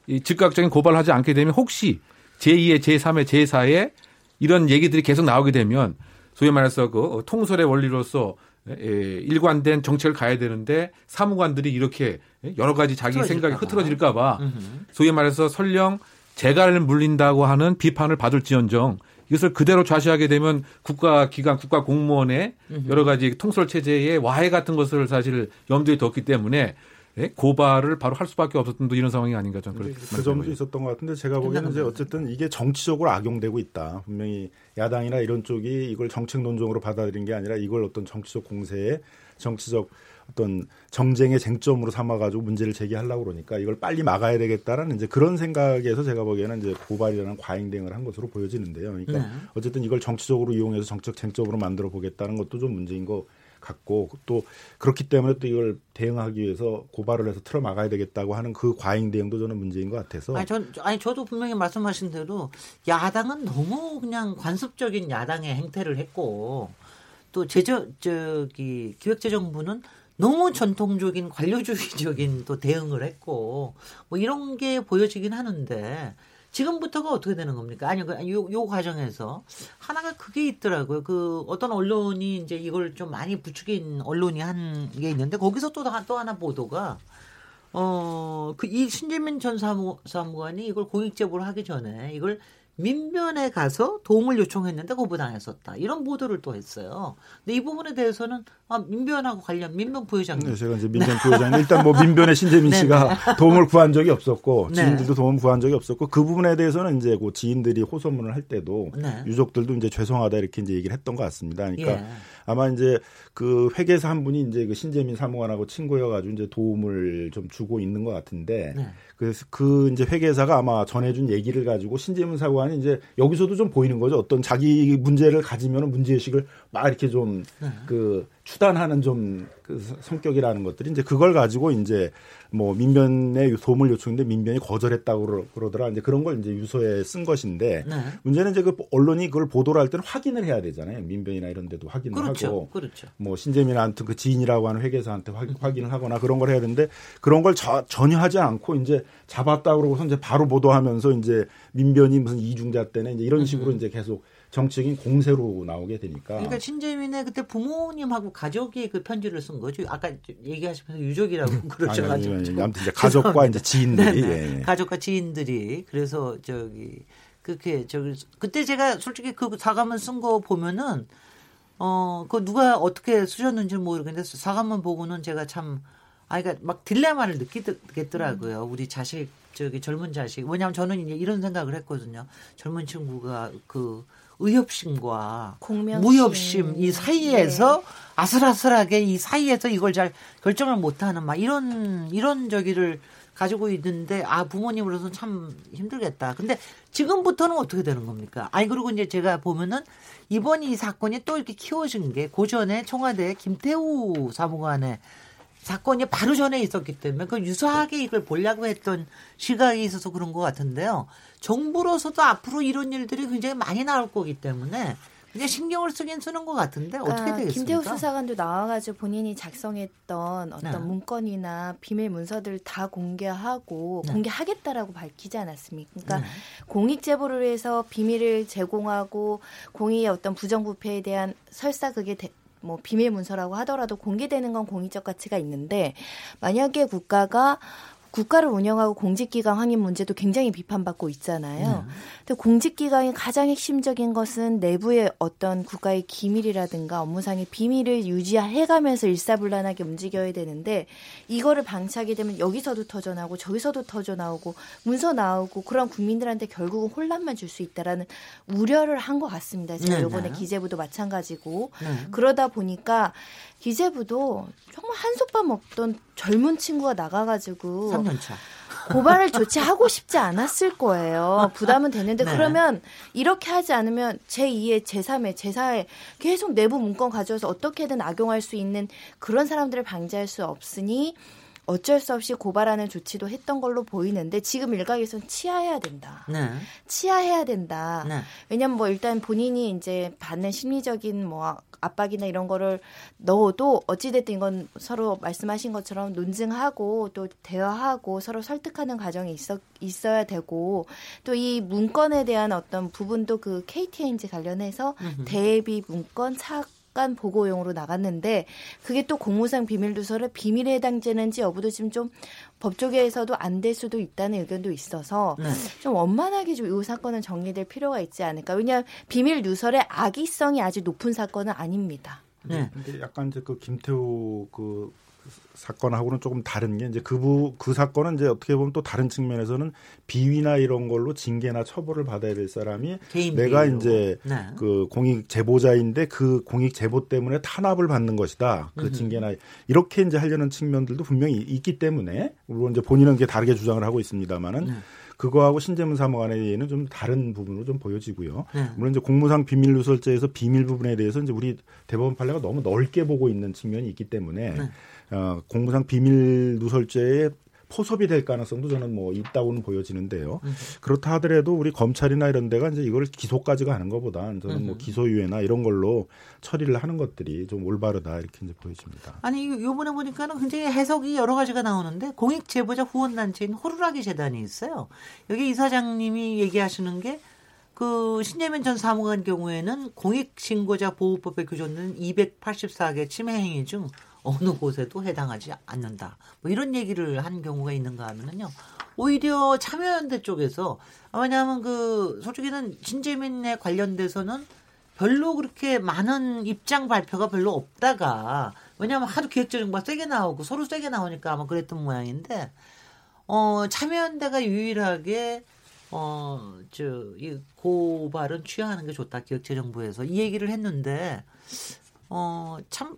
이 즉각적인 고발을 하지 않게 되면 혹시 제2의 제3의 제4의 이런 얘기들이 계속 나오게 되면 소위 말해서 그 통솔의 원리로서 에, 일관된 정책을 가야 되는데 사무관들이 이렇게 여러 가지 자기 생각이 흐트러질까 봐 음흠. 소위 말해서 설령 재갈을 물린다고 하는 비판을 받을지언정 이것을 그대로 좌시하게 되면 국가 기관, 국가 공무원의 여러 가지 통솔 체제의 와해 같은 것을 사실 염두에 뒀기 때문에 예? 고발을 바로 할 수밖에 없었던 또 이런 상황이 아닌가 저는 그렇게 그 점도 있었던 것 같은데 제가 보기에는 이제 어쨌든 이게 정치적으로 악용되고 있다. 분명히 야당이나 이런 쪽이 이걸 정책 논쟁으로 받아들인 게 아니라 이걸 어떤 정치적 공세에 정치적 어떤 정쟁의 쟁점으로 삼아가지고 문제를 제기하려고 그러니까 이걸 빨리 막아야 되겠다라는 이제 그런 생각에서 제가 보기에는 이제 고발이라는 과잉대응을 한 것으로 보여지는데요. 그러니까 네. 어쨌든 이걸 정치적으로 이용해서 정책 쟁점으로 만들어 보겠다는 것도 좀 문제인 것 같고 또 그렇기 때문에 또 이걸 대응하기 위해서 고발을 해서 틀어 막아야 되겠다고 하는 그 과잉 대응도 저는 문제인 것 같아서. 아니, 전, 아니 저도 분명히 말씀하신 대로 야당은 너무 그냥 관습적인 야당의 행태를 했고 또 제저 저기 기획재정부는 너무 전통적인 관료주의적인 또 대응을 했고 뭐 이런 게 보여지긴 하는데 지금부터가 어떻게 되는 겁니까? 아니 그 요, 요 과정에서 하나가 그게 있더라고요. 그 어떤 언론이 이제 이걸 좀 많이 부추긴 언론이 한 게 있는데 거기서 또, 하- 또 하나 보도가 어, 그 이 신재민 전 사무, 사무관이 이걸 공익 제보를 하기 전에 이걸 민변에 가서 도움을 요청했는데 거부당했었다. 이런 보도를 또 했어요. 근데 이 부분에 대해서는 아, 민변하고 관련 민변 부회장님 네, 제가 이제 민변 부회장님 일단 뭐 민변의 신재민 네, 씨가 도움을 구한 적이 없었고 네. 지인들도 도움 구한 적이 없었고 그 부분에 대해서는 이제 그 지인들이 호소문을 할 때도 네. 유족들도 이제 죄송하다 이렇게 이제 얘기를 했던 것 같습니다. 그러니까 예. 아마 이제 그 회계사 한 분이 이제 그 신재민 사무관하고 친구여가지고 이제 도움을 좀 주고 있는 것 같은데 네. 그래서 그 이제 회계사가 아마 전해준 얘기를 가지고 신재민 사무관이 이제 여기서도 좀 보이는 거죠. 어떤 자기 문제를 가지면 문제의식을 막 이렇게 좀 네. 그 추단하는 좀 그 성격이라는 것들이 이제 그걸 가지고 이제 뭐 민변에 도움을 요청했는데 민변이 거절했다고 그러더라. 이제 그런 걸 이제 유서에 쓴 것인데 네. 문제는 이제 그 언론이 그걸 보도를 할 때는 확인을 해야 되잖아요. 민변이나 이런 데도 확인을 그렇죠. 하고 그렇죠. 뭐 신재민한테 그 지인이라고 하는 회계사한테 확인, 확인을 하거나 그런 걸 해야 되는데 그런 걸 저, 전혀 하지 않고 이제 잡았다 그러고서 이제 바로 보도하면서 이제 민변이 무슨 이중자 때문에 이제 이런 식으로 이제 계속 정치적인 공세로 나오게 되니까. 그러니까 신재민의 그때 부모님하고 가족이 그 편지를 쓴 거죠. 아까 얘기하시면서 유족이라고 아니, 아무튼 이제 가족과 이제 지인들이 네네. 예. 가족과 지인들이 그래서 저기 그렇게 저기 그때 제가 솔직히 그 사과문 쓴 거 보면은 어그 누가 어떻게 쓰셨는지 모르겠는데 사과문 보고는 제가 참 아, 그러니까 막 딜레마를 느끼겠더라고요. 우리 자식 저기 젊은 자식 왜냐하면 저는 이제 이런 생각을 했거든요. 젊은 친구가 그 의협심과 공명심. 무협심 이 사이에서 네. 아슬아슬하게 이 사이에서 이걸 잘 결정을 못하는 막 이런 이런 저기를 가지고 있는데 아 부모님으로서는 참 힘들겠다. 근데 지금부터는 어떻게 되는 겁니까? 아니 그리고 이제 제가 보면은 이번 이 사건이 또 이렇게 키워진 게 고전에 청와대 김태우 사무관의 사건이 바로 전에 있었기 때문에 그 유사하게 이걸 보려고 했던 시각이 있어서 그런 것 같은데요. 정부로서도 앞으로 이런 일들이 굉장히 많이 나올 거기 때문에 이제 신경을 쓰긴 쓰는 것 같은데 어떻게 그러니까 되겠습니까? 김태우 수사관도 나와가지고 본인이 작성했던 어떤 네. 문건이나 비밀 문서들을 다 공개하고 네. 공개하겠다라고 밝히지 않았습니까? 그러니까 네. 공익 제보를 해서 비밀을 제공하고 공익의 어떤 부정부패에 대한 설사 그게 대- 뭐 비밀 문서라고 하더라도 공개되는 건 공익적 가치가 있는데 만약에 국가가 국가를 운영하고 공직기관 확인 문제도 굉장히 비판받고 있잖아요. 근데 공직기관의 가장 핵심적인 것은 내부의 어떤 국가의 기밀이라든가 업무상의 비밀을 유지해가면서 일사불란하게 움직여야 되는데 이거를 방치하게 되면 여기서도 터져나오고 저기서도 터져나오고 문서 나오고 그런 국민들한테 결국은 혼란만 줄 수 있다라는 우려를 한 것 같습니다. 제가 네, 이번에 네. 기재부도 마찬가지고 네. 그러다 보니까 기재부도 정말 한솥밥 먹던 젊은 친구가 나가가지고 3년 차. 고발을 조치하고 싶지 않았을 거예요. 부담은 되는데 네. 그러면 이렇게 하지 않으면 제2의 제3의 제4의 계속 내부 문건 가져와서 어떻게든 악용할 수 있는 그런 사람들을 방지할 수 없으니 어쩔 수 없이 고발하는 조치도 했던 걸로 보이는데 지금 일각에서는 치하해야 된다. 네. 치하해야 된다. 네. 왜냐면 뭐 일단 본인이 이제 받는 심리적인 뭐 압박이나 이런 거를 넣어도 어찌됐든 이건 서로 말씀하신 것처럼 논증하고 또 대화하고 서로 설득하는 과정이 있어, 있어야 되고 또 이 문건에 대한 어떤 부분도 그 KTNG 관련해서 대비 문건 사 건 보고용으로 나갔는데 그게 또 공무상 비밀 누설의 비밀에 해당되는지 여부도 지금 좀 법조계에서도 안 될 수도 있다는 의견도 있어서 네. 좀 원만하게 좀 이 사건은 정리될 필요가 있지 않을까. 왜냐하면 비밀 누설의 악의성이 아주 높은 사건은 아닙니다. 네. 근데 약간 이제 그 김태우 그 사건하고는 조금 다른 게 이제 그부 그 사건은 이제 어떻게 보면 또 다른 측면에서는 비위나 이런 걸로 징계나 처벌을 받아야 될 사람이 내가 비위로. 이제 네. 그 공익 제보자인데 그 공익 제보 때문에 탄압을 받는 것이다. 그 음흠. 징계나 이렇게 이제 하려는 측면들도 분명히 있기 때문에 물론 이제 본인은 그게 다르게 주장을 하고 있습니다만은 네. 그거하고 신재문 사무관에는 좀 다른 부분으로 좀 보여지고요. 네. 물론 이제 공무상 비밀 누설죄에서 비밀 부분에 대해서 이제 우리 대법원 판례가 너무 넓게 보고 있는 측면이 있기 때문에 네. 어, 공무상 비밀 누설죄에 포섭이 될 가능성도 저는 뭐 있다고는 보여지는데요. 음. 그렇다 하더라도 우리 검찰이나 이런 데가 이제 이걸 기소까지 가는 것보다 저는 뭐 음. 기소유예나 이런 걸로 처리를 하는 것들이 좀 올바르다 이렇게 이제 보여집니다. 아니 요- 요번에 보니까는 굉장히 해석이 여러 가지가 나오는데 공익 제보자 후원 단체인 호루라기 재단이 있어요. 여기 이사장님이 얘기하시는 게 그 신재민 전 사무관 경우에는 공익 신고자 보호법에 규정된 284개 침해 행위 중 어느 곳에도 해당하지 않는다. 뭐 이런 얘기를 한 경우가 있는가 하면은요. 오히려 참여연대 쪽에서 아, 왜냐하면 그 솔직히는 신재민에 관련돼서는 별로 그렇게 많은 입장 발표가 별로 없다가 왜냐하면 하도 기획재정부가 세게 나오고 서로 세게 나오니까 아마 그랬던 모양인데 어 참여연대가 유일하게 어저이 고발은 취하하는 게 좋다 기획재정부에서 이 얘기를 했는데 어참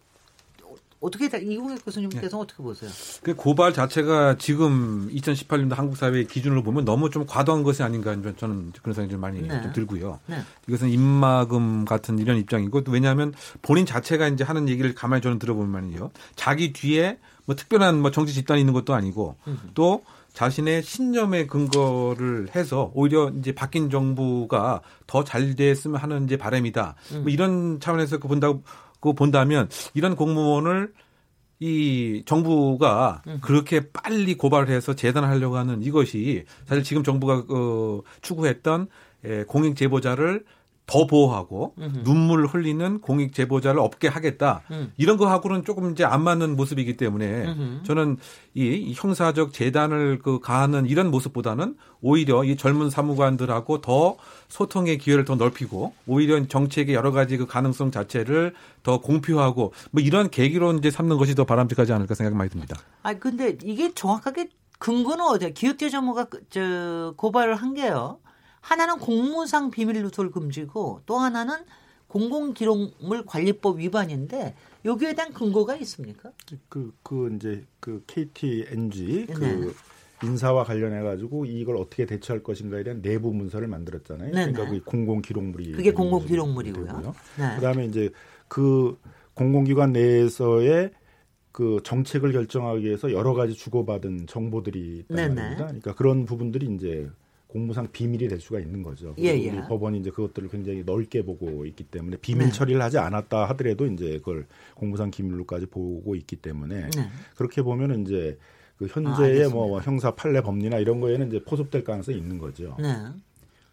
어떻게 다 이공혁 교수님께서 는 어떻게 보세요? 그 고발 자체가 지금 2018년도 한국 사회의 기준으로 보면 너무 좀 과도한 것이 아닌가 저는 그런 생각이 좀 많이 네. 좀 들고요. 네. 이것은 입막음 같은 이런 입장이고 또 왜냐하면 본인 자체가 이제 하는 얘기를 가만히 저는 들어보면 말이요. 자기 뒤에 뭐 특별한 뭐 정치 집단이 있는 것도 아니고 또 자신의 신념에 근거를 해서 오히려 이제 바뀐 정부가 더 잘 됐으면 하는 이제 바람이다. 뭐 이런 차원에서 그 본다고 그 본다면 이런 공무원을 이 정부가 그렇게 빨리 고발을 해서 재단하려고 하는 이것이 사실 지금 정부가 어, 추구했던 에, 공익 제보자를 더 보호하고 눈물을 흘리는 공익 제보자를 없게 하겠다 음. 이런 거하고는 조금 이제 안 맞는 모습이기 때문에 음흠. 저는 이, 이 형사적 재단을 그 가하는 이런 모습보다는 오히려 이 젊은 사무관들하고 더 소통의 기회를 더 넓히고 오히려 정책의 여러 가지 그 가능성 자체를 더 공표하고 뭐 이런 계기로 이제 삼는 것이 더 바람직하지 않을까 생각이 많이 듭니다. 아 근데 이게 정확하게 근거는 어디야? 기획재정부가 그- 저 고발을 한 게요. 하나는 공무상 비밀 누설 금지고 또 하나는 공공기록물 관리법 위반인데 여기에 대한 근거가 있습니까? 그, 그 이제 그 KTNG 그 네. 인사와 관련해 가지고 이걸 어떻게 대처할 것인가에 대한 내부 문서를 만들었잖아요. 네, 그러니까 네. 그 공공 기록물이 그게 공공 기록물이고요. 네. 그다음에 이제 그 공공기관 내에서의 그 정책을 결정하기 위해서 여러 가지 주고받은 정보들이 있단 네네. 말입니다. 그러니까 그런 부분들이 이제 공무상 비밀이 될 수가 있는 거죠. 예, 예. 법원이 이제 그것들을 굉장히 넓게 보고 있기 때문에 비밀 네. 처리를 하지 않았다 하더라도 이제 그걸 공무상 기밀로까지 보고 있기 때문에 네. 그렇게 보면은 이제 그 아, 현재의 알겠습니다. 뭐 형사 판례 법리나 이런 거에는 이제 포섭될 가능성이 있는 거죠. 네.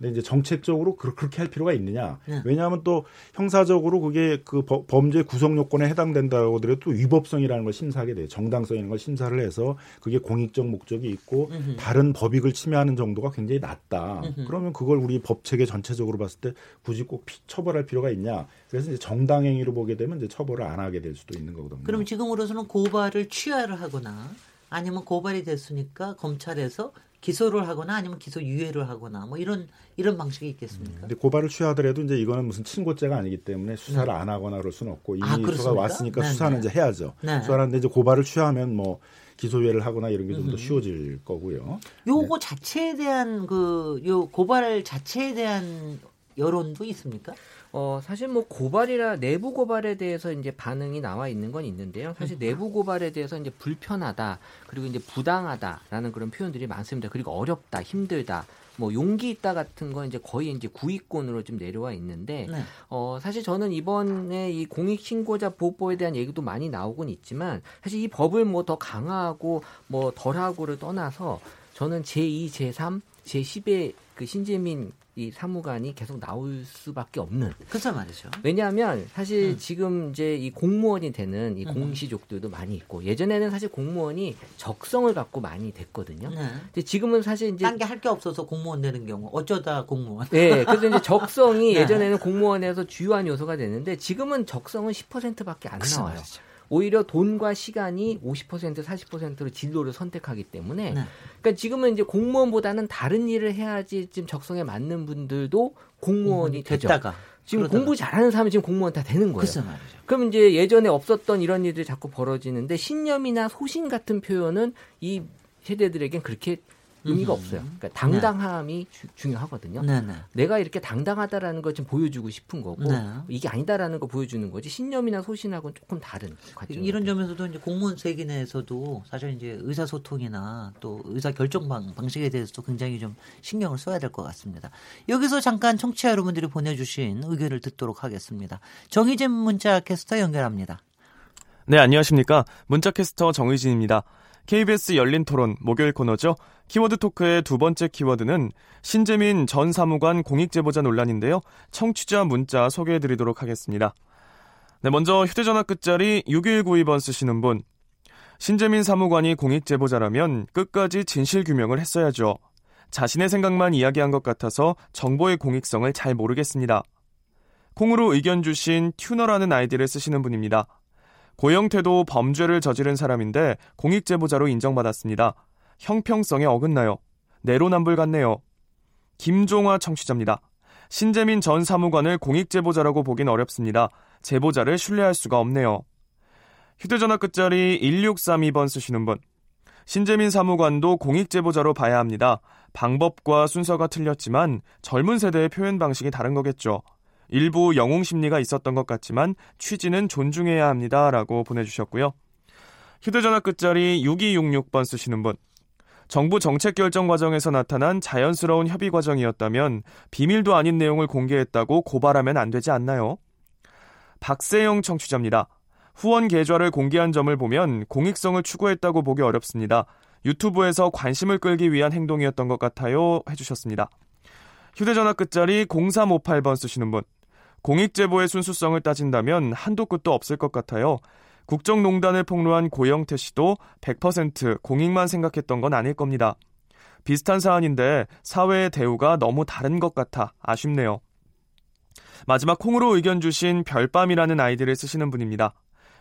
근데 이제 정책적으로 그- 그렇게 할 필요가 있느냐? 네. 왜냐하면 또 형사적으로 그게 그 버- 범죄 구성 요건에 해당된다고 하더라도 또 위법성이라는 걸 심사하게 돼요. 정당성이라는 걸 심사를 해서 그게 공익적 목적이 있고 음흠. 다른 법익을 침해하는 정도가 굉장히 낮다. 음흠. 그러면 그걸 우리 법 체계 전체적으로 봤을 때 굳이 꼭 피- 처벌할 필요가 있냐? 그래서 이제 정당행위로 보게 되면 이제 처벌을 안 하게 될 수도 있는 거거든요. 그럼 지금으로서는 고발을 취하를 하거나 아니면 고발이 됐으니까 검찰에서 기소를 하거나 아니면 기소 유예를 하거나 뭐 이런 이런 방식이 있겠습니까? 근데 고발을 취하더라도 이제 이거는 무슨 친고죄가 아니기 때문에 수사를 안 하거나 그럴 수는 없고 이미 아, 수사가? 왔으니까 네, 수사는 네. 이제 해야죠. 네. 수사하는데 이제 고발을 취하면 뭐 기소유예를 하거나 이런 게 좀더 음흠. 쉬워질 거고요. 요거 자체에 대한 그 요 고발 자체에 대한 여론도 있습니까? 어, 사실 뭐 고발이라 내부 고발에 대해서 이제 반응이 나와 있는 건 있는데요. 사실 내부 고발에 대해서 이제 불편하다, 그리고 이제 부당하다라는 그런 표현들이 많습니다. 그리고 어렵다, 힘들다, 뭐 용기 있다 같은 건 이제 거의 이제 구위권으로 좀 내려와 있는데, 네. 어, 사실 저는 이번에 이 공익 신고자 보호법에 대한 얘기도 많이 나오곤 있지만, 사실 이 법을 뭐 더 강화하고 뭐 덜하고를 떠나서 저는 제2, 제3, 제10의 그 신재민 이 사무관이 계속 나올 수밖에 없는. 그래서 말이죠. 왜냐하면 사실 음. 지금 이제 이 공무원이 되는 이 음. 공시족들도 많이 있고 예전에는 사실 공무원이 적성을 갖고 많이 됐거든요. 네. 근데 지금은 사실 이제 딴 게 할 게 없어서 공무원 되는 경우 어쩌다 공무원. 네, 그래서 이제 적성이 네. 예전에는 공무원에서 주요한 요소가 됐는데 지금은 적성은 10%밖에 안 나와요. 말이죠. 오히려 돈과 시간이 50% 40%로 진로를 선택하기 때문에 네. 그러니까 지금은 이제 공무원보다는 다른 일을 해야지 지금 적성에 맞는 분들도 공무원이 되죠. 됐다가 지금 그러다가. 공부 잘하는 사람은 지금 공무원 다 되는 거예요. 글쎄 말이죠. 그럼 이제 예전에 없었던 이런 일들이 자꾸 벌어지는데 신념이나 소신 같은 표현은 이 세대들에겐 그렇게 의미가 음. 없어요. 그러니까 당당함이 주- 중요하거든요. 네네. 내가 이렇게 당당하다라는 걸좀 보여주고 싶은 거고 네. 이게 아니다라는 거 보여주는 거지 신념이나 소신하고는 조금 다른 과정. 이런 점에서도 이제 공무원 세계 내에서도 사실 이제 의사소통이나 또 의사 결정 방, 방식에 대해서도 굉장히 좀 신경을 써야 될 것 같습니다. 여기서 잠깐 청취자 여러분들이 보내주신 의견을 듣도록 하겠습니다. 정희진 문자 캐스터 연결합니다. 네, 안녕하십니까. 문자캐스터 정의진입니다. KBS 열린 토론 목요일 코너죠. 키워드 토크의 두 번째 키워드는 신재민 전 사무관 공익제보자 논란인데요. 청취자 문자 소개해 드리도록 하겠습니다. 네, 먼저 휴대전화 끝자리 6192번 쓰시는 분. 신재민 사무관이 공익제보자라면 끝까지 진실규명을 했어야죠. 자신의 생각만 이야기한 것 같아서 정보의 공익성을 잘 모르겠습니다. 콩으로 의견 주신 튜너라는 아이디를 쓰시는 분입니다. 고영태도 범죄를 저지른 사람인데 공익제보자로 인정받았습니다. 형평성에 어긋나요. 내로남불 같네요. 김종화 청취자입니다. 신재민 전 사무관을 공익제보자라고 보긴 어렵습니다. 제보자를 신뢰할 수가 없네요. 휴대전화 끝자리 1632번 쓰시는 분. 신재민 사무관도 공익제보자로 봐야 합니다. 방법과 순서가 틀렸지만 젊은 세대의 표현 방식이 다른 거겠죠. 일부 영웅 심리가 있었던 것 같지만 취지는 존중해야 합니다. 라고 보내주셨고요. 휴대전화 끝자리 6266번 쓰시는 분. 정부 정책 결정 과정에서 나타난 자연스러운 협의 과정이었다면 비밀도 아닌 내용을 공개했다고 고발하면 안 되지 않나요? 박세영 청취자입니다. 후원 계좌를 공개한 점을 보면 공익성을 추구했다고 보기 어렵습니다. 유튜브에서 관심을 끌기 위한 행동이었던 것 같아요. 해주셨습니다. 휴대전화 끝자리 0358번 쓰시는 분. 공익 제보의 순수성을 따진다면 한도 끝도 없을 것 같아요. 국정농단을 폭로한 고영태 씨도 100% 공익만 생각했던 건 아닐 겁니다. 비슷한 사안인데 사회의 대우가 너무 다른 것 같아 아쉽네요. 마지막 콩으로 의견 주신 별밤이라는 아이디를 쓰시는 분입니다.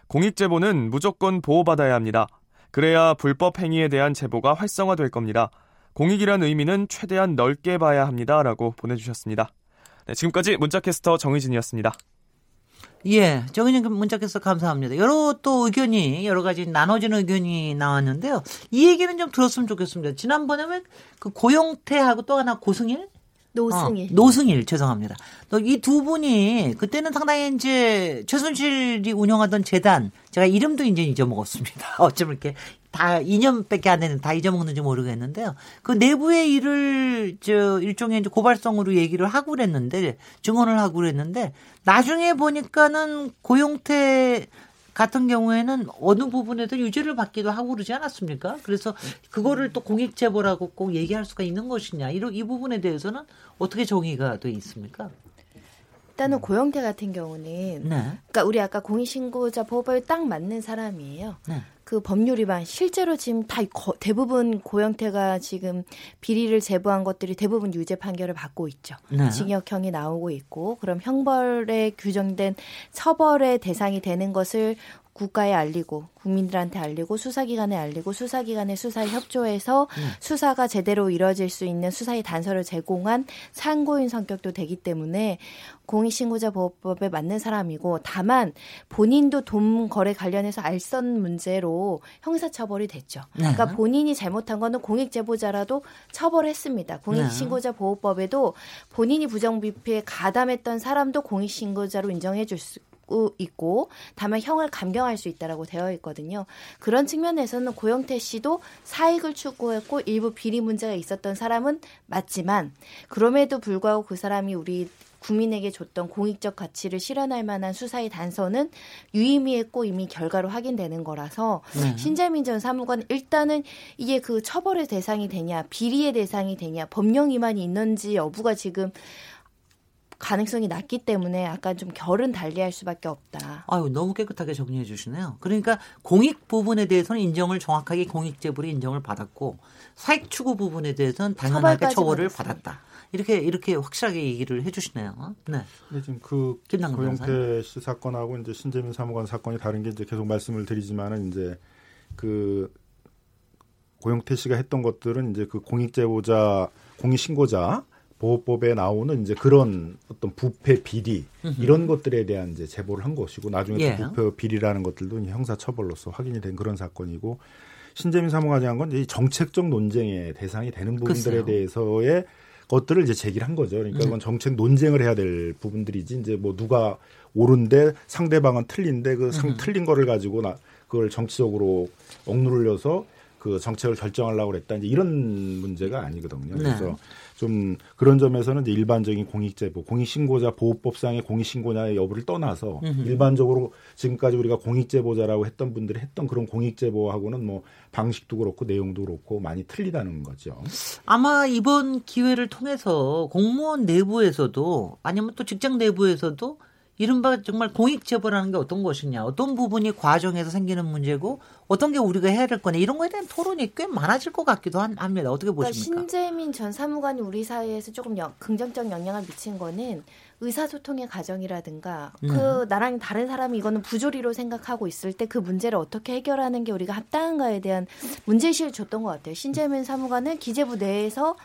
공익 제보는 무조건 보호받아야 합니다. 그래야 불법 행위에 대한 제보가 활성화될 겁니다. 공익이란 의미는 최대한 넓게 봐야 합니다. 라고 보내주셨습니다. 네, 지금까지 문자캐스터 정의진이었습니다. 예, 정인님 문자께서 감사합니다. 여러 또 의견이 여러 가지 나눠진 의견이 나왔는데요. 이 얘기는 좀 들었으면 좋겠습니다. 지난번에 그 고용태하고 또 하나 고승일 노승일. 어, 노승일 죄송합니다. 이 두 분이 그때는 상당히 이제 최순실이 운영하던 재단 제가 이름도 이제 잊어먹었습니다. 어쩜 이렇게 다 2년밖에 안 되는 다 잊어먹는지 모르겠는데요. 그 내부의 일을 저 일종의 이제 고발성으로 얘기를 하고 그랬는데 증언을 하고 그랬는데 나중에 보니까는 고용태 같은 경우에는 어느 부분에도 유죄를 받기도 하고 그러지 않았습니까? 그래서 그거를 또 공익 제보라고 꼭 얘기할 수가 있는 것이냐 이런 이 부분에 대해서는 어떻게 정의가 돼 있습니까? 일단은 고영태 같은 경우는 네. 그러니까 우리 아까 공익신고자 보호법에 딱 맞는 사람이에요. 네. 그 법률 위반 실제로 지금 다 거, 대부분 고영태가 지금 비리를 제보한 것들이 대부분 유죄 판결을 받고 있죠. 네. 징역형이 나오고 있고 그럼 형벌에 규정된 처벌의 대상이 되는 것을 국가에 알리고 국민들한테 알리고 수사기관에 알리고 수사기관의 수사에 협조해서 네. 수사가 제대로 이뤄질 수 있는 수사의 단서를 제공한 참고인 성격도 되기 때문에 공익신고자 보호법에 맞는 사람이고 다만 본인도 돈 거래 관련해서 알선 문제로 형사처벌이 됐죠. 네. 그러니까 본인이 잘못한 거는 공익제보자라도 처벌했습니다. 공익신고자 보호법에도 본인이 부정비피에 가담했던 사람도 공익신고자로 인정해 줄 수 있고 다만 형을 감경할 수 있다라고 되어 있거든요. 그런 측면에서는 고영태 씨도 사익을 추구했고 일부 비리 문제가 있었던 사람은 맞지만 그럼에도 불구하고 그 사람이 우리 국민에게 줬던 공익적 가치를 실현할 만한 수사의 단서는 유의미했고 이미 결과로 확인되는 거라서 네. 신재민 전 사무관 일단은 이게 그 처벌의 대상이 되냐 비리의 대상이 되냐 법령 위반이 있는지 여부가 지금 가능성이 낮기 때문에 약간 좀 결은 달리할 수밖에 없다. 아유 너무 깨끗하게 정리해 주시네요. 그러니까 공익 부분에 대해서는 인정을 정확하게 공익 제보로 인정을 받았고 사익 추구 부분에 대해서는 당연하게 처벌을 받았습니다. 받았다. 이렇게 이렇게 확실하게 얘기를 해주시네요. 네. 근데 지금 그 고영태 씨 사건하고 이제 신재민 사무관 사건이 다른 게 이제 계속 말씀을 드리지만은 이제 그 고영태 씨가 했던 것들은 이제 그 공익제보자, 공익신고자 보호법에 나오는 이제 그런 어떤 부패 비리 이런 것들에 대한 이제 제보를 한 것이고 나중에 예. 또 부패 비리라는 것들도 이제 형사 처벌로서 확인이 된 그런 사건이고 신재민 사무관이 한 건 이제 정책적 논쟁의 대상이 되는 부분들에 글쎄요. 대해서의 것들을 이제 제기를 한 거죠. 그러니까 그건 정책 논쟁을 해야 될 부분들이지 이제 뭐 누가 옳은데 상대방은 틀린데 그 상 틀린 거를 가지고 나 그걸 정치적으로 억누르려서 그 정책을 결정하려고 그랬다 이제 이런 문제가 아니거든요. 네. 그래서 좀 그런 점에서는 이제 일반적인 공익제보, 공익신고자 보호법상의 공익신고자의 여부를 떠나서 일반적으로 지금까지 우리가 공익제보자라고 했던 분들이 했던 그런 공익제보하고는 뭐 방식도 그렇고 내용도 그렇고 많이 틀리다는 거죠. 아마 이번 기회를 통해서 공무원 내부에서도 아니면 또 직장 내부에서도 이른바 정말 공익 제보라는 게 어떤 것이냐, 어떤 부분이 과정에서 생기는 문제고 어떤 게 우리가 해야 될 거냐 이런 거에 대한 토론이 꽤 많아질 것 같기도 한- 합니다. 어떻게 그러니까 보십니까? 신재민 전 사무관이 우리 사회에서 조금 영- 긍정적 영향을 미친 거는 의사소통의 과정이라든가 네. 그 나랑 다른 사람이 이거는 부조리로 생각하고 있을 때 그 문제를 어떻게 해결하는 게 우리가 합당한가에 대한 문제의식을 줬던 것 같아요. 신재민 사무관은 기재부 내에서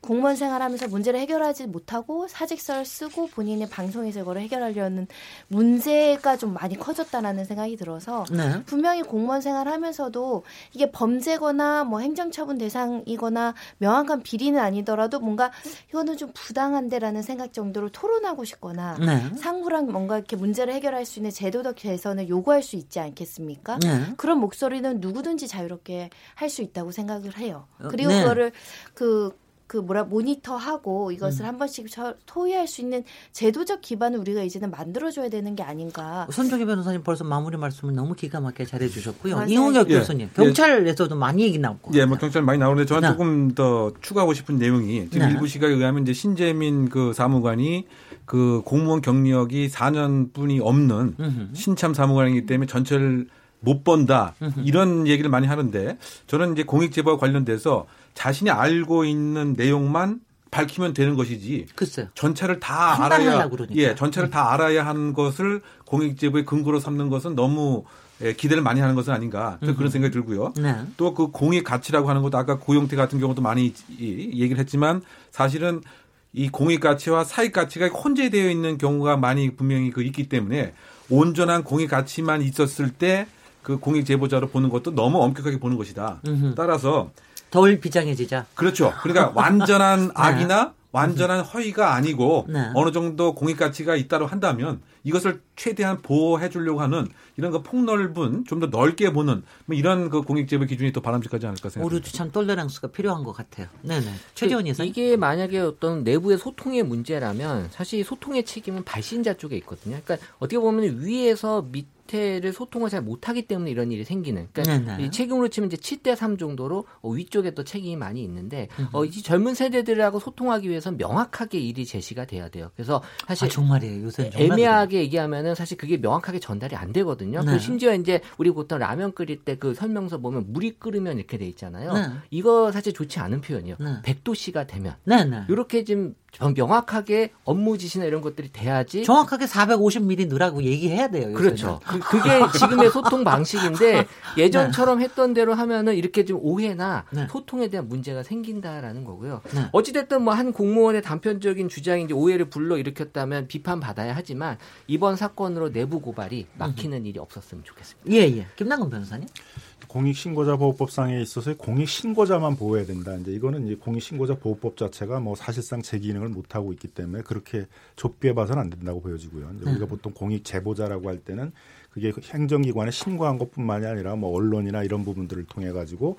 공무원 생활하면서 문제를 해결하지 못하고 사직서를 쓰고 본인의 방송에서 이거를 해결하려는 문제가 좀 많이 커졌다라는 생각이 들어서 네. 분명히 공무원 생활하면서도 이게 범죄거나 뭐 행정처분 대상이거나 명확한 비리는 아니더라도 뭔가 이거는 좀 부당한데라는 생각 정도로 토론하고 싶거나 네. 상부랑 뭔가 이렇게 문제를 해결할 수 있는 제도적 개선을 요구할 수 있지 않겠습니까? 네. 그런 목소리는 누구든지 자유롭게 할 수 있다고 생각을 해요. 어, 그리고 네. 그거를 그, 그 뭐라 모니터하고 이것을 음. 한 번씩 저- 토의할 수 있는 제도적 기반을 우리가 이제는 만들어줘야 되는 게 아닌가. 손정희 변호사님 벌써 마무리 말씀을 너무 기가 막히게 잘해주셨고요. 이홍혁 예. 교수님, 경찰에서도 많이 얘기 나오고. 예, 뭐 경찰 많이 나오는데 저는 네. 조금 더 추가하고 싶은 내용이 지금 네. 일부 시각에 의하면 이제 신재민 그 사무관이 그 공무원 경력이 4년뿐이 없는 음흠. 신참 사무관이기 때문에 전체를 못 번다 이런 얘기를 많이 하는데 저는 이제 공익 제보와 관련돼서 자신이 알고 있는 내용만 밝히면 되는 것이지 글쎄요. 전체를 다 알아야 그러니까. 예 전체를 다 알아야 하는 것을 공익제보의 근거로 삼는 것은 너무 예, 기대를 많이 하는 것은 아닌가 저는 그런 생각이 들고요. 네. 또그 공익 가치라고 하는 것도 아까 고용태 같은 경우도 많이 이- 얘기를 했지만 사실은 이 공익 가치와 사익 가치가 혼재되어 있는 경우가 많이 분명히 그 있기 때문에 온전한 공익 가치만 있었을 때 그 공익 제보자로 보는 것도 너무 엄격하게 보는 것이다. 음흠. 따라서 덜 비장해지자. 그렇죠. 그러니까 완전한 네. 악이나 완전한 허위가 아니고 네. 어느 정도 공익 가치가 있다고 한다면 이것을 최대한 보호해 주려고 하는 이런 그 폭넓은 좀 더 넓게 보는 뭐 이런 그 공익 제보 기준이 또 바람직하지 않을까 생각합니다. 우리도 참 똘레랑스가 필요한 것 같아요. 네네. 최재원 그 이사님. 이게 만약에 어떤 내부의 소통의 문제라면 사실 소통의 책임은 발신자 쪽에 있거든요. 그러니까 어떻게 보면 위에서 밑 에를 소통을 잘 못하기 때문에 이런 일이 생기는. 그러니까 네네. 이 책임으로 치면 이제 7대 3 정도로 어, 위쪽에 또 책임이 많이 있는데 어, 이 젊은 세대들하고 소통하기 위해서 명확하게 일이 제시가 돼야 돼요. 그래서 사실 아, 정말이에요. 요새 애매하게 얘기하면은 사실 그게 명확하게 전달이 안 되거든요. 네. 심지어 이제 우리 보통 라면 끓일 때 그 설명서 보면 물이 끓으면 이렇게 돼 있잖아요. 네. 이거 사실 좋지 않은 표현이에요. 네. 100도씨가 되면. 이렇게 좀 명확하게 업무 지시나 이런 것들이 돼야지 정확하게 450ml 넣으라고 얘기해야 돼요. 그렇죠. 그, 그게 지금의 소통 방식인데 예전처럼 했던 대로 하면은 이렇게 좀 오해나 네. 소통에 대한 문제가 생긴다라는 거고요. 네. 어찌됐든 뭐 한 공무원의 단편적인 주장이 이제 오해를 불러 일으켰다면 비판 받아야 하지만 이번 사건으로 내부 고발이 막히는 일이 없었으면 좋겠습니다. 예, 예. 김남근 변호사님. 공익신고자 보호법상에 있어서 공익신고자만 보호해야 된다. 이제 이거는 이제 공익신고자 보호법 자체가 뭐 사실상 제 기능을 못 하고 있기 때문에 그렇게 좁게 봐서는 안 된다고 보여지고요. 이제 우리가 보통 공익 제보자라고 할 때는 그게 행정기관에 신고한 것뿐만이 아니라 뭐 언론이나 이런 부분들을 통해 가지고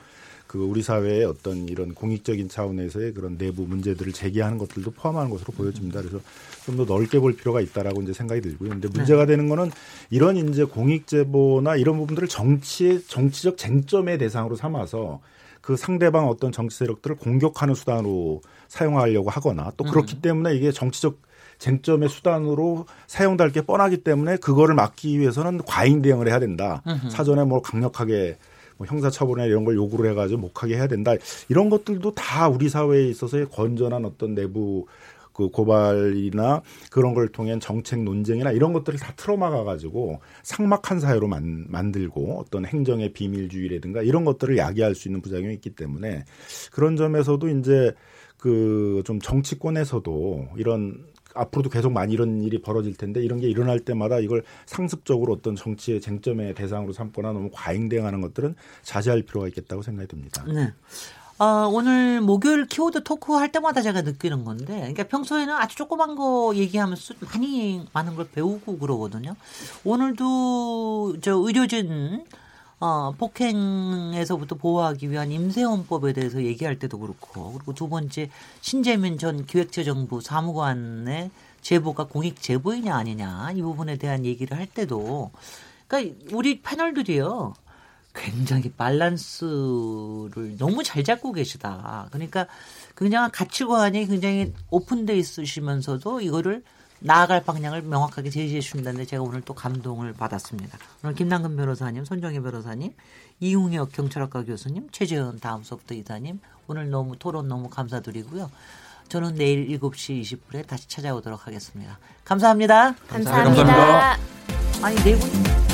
그 우리 사회의 어떤 이런 공익적인 차원에서의 그런 내부 문제들을 제기하는 것들도 포함하는 것으로 보여집니다. 그래서 좀 더 넓게 볼 필요가 있다라고 이제 생각이 들고요. 근데 문제가 되는 거는 이런 이제 공익 제보나 이런 부분들을 정치의 정치적 쟁점의 대상으로 삼아서 그 상대방 어떤 정치 세력들을 공격하는 수단으로 사용하려고 하거나 또 그렇기 때문에 이게 정치적 쟁점의 수단으로 사용될 게 뻔하기 때문에 그거를 막기 위해서는 과잉 대응을 해야 된다. 사전에 뭐 강력하게 뭐 형사처벌이나 이런 걸 요구를 해가지고 못하게 해야 된다. 이런 것들도 다 우리 사회에 있어서의 건전한 어떤 내부 그 고발이나 그런 걸 통한 정책 논쟁이나 이런 것들을 다 틀어막아 가지고 상막한 사회로 만, 만들고 어떤 행정의 비밀주의라든가 이런 것들을 야기할 수 있는 부작용이 있기 때문에 그런 점에서도 이제 그 좀 정치권에서도 이런 앞으로도 계속 많이 이런 일이 벌어질 텐데 이런 게 일어날 때마다 이걸 상습적으로 어떤 정치의 쟁점의 대상으로 삼거나 너무 과잉 대응하는 것들은 자제할 필요가 있겠다고 생각이 듭니다. 네. 어, 오늘 목요일 키워드 토크 할 때마다 제가 느끼는 건데, 그러니까 평소에는 아주 조그만 거 얘기하면서 많이 많은 걸 배우고 그러거든요. 오늘도 저 의료진 어, 폭행에서부터 보호하기 위한 임세원법에 대해서 얘기할 때도 그렇고, 그리고 두 번째 신재민 전 기획재정부 사무관의 제보가 공익 제보이냐 아니냐 이 부분에 대한 얘기를 할 때도, 그러니까 우리 패널들이요. 굉장히 밸런스를 너무 잘 잡고 계시다. 그러니까 굉장한 가치관이 굉장히 오픈돼 있으시면서도 이거를 나아갈 방향을 명확하게 제시해 주신다는데 제가 오늘 또 감동을 받았습니다. 오늘 김남근 변호사님, 손정희 변호사님, 이웅혁 경찰학과 교수님, 최재현 다음 소프트 이사님 오늘 너무 토론 너무 감사드리고요. 저는 내일 7시 20분에 다시 찾아오도록 하겠습니다. 감사합니다. 감사합니다. 감사합니다. 아니 네 분.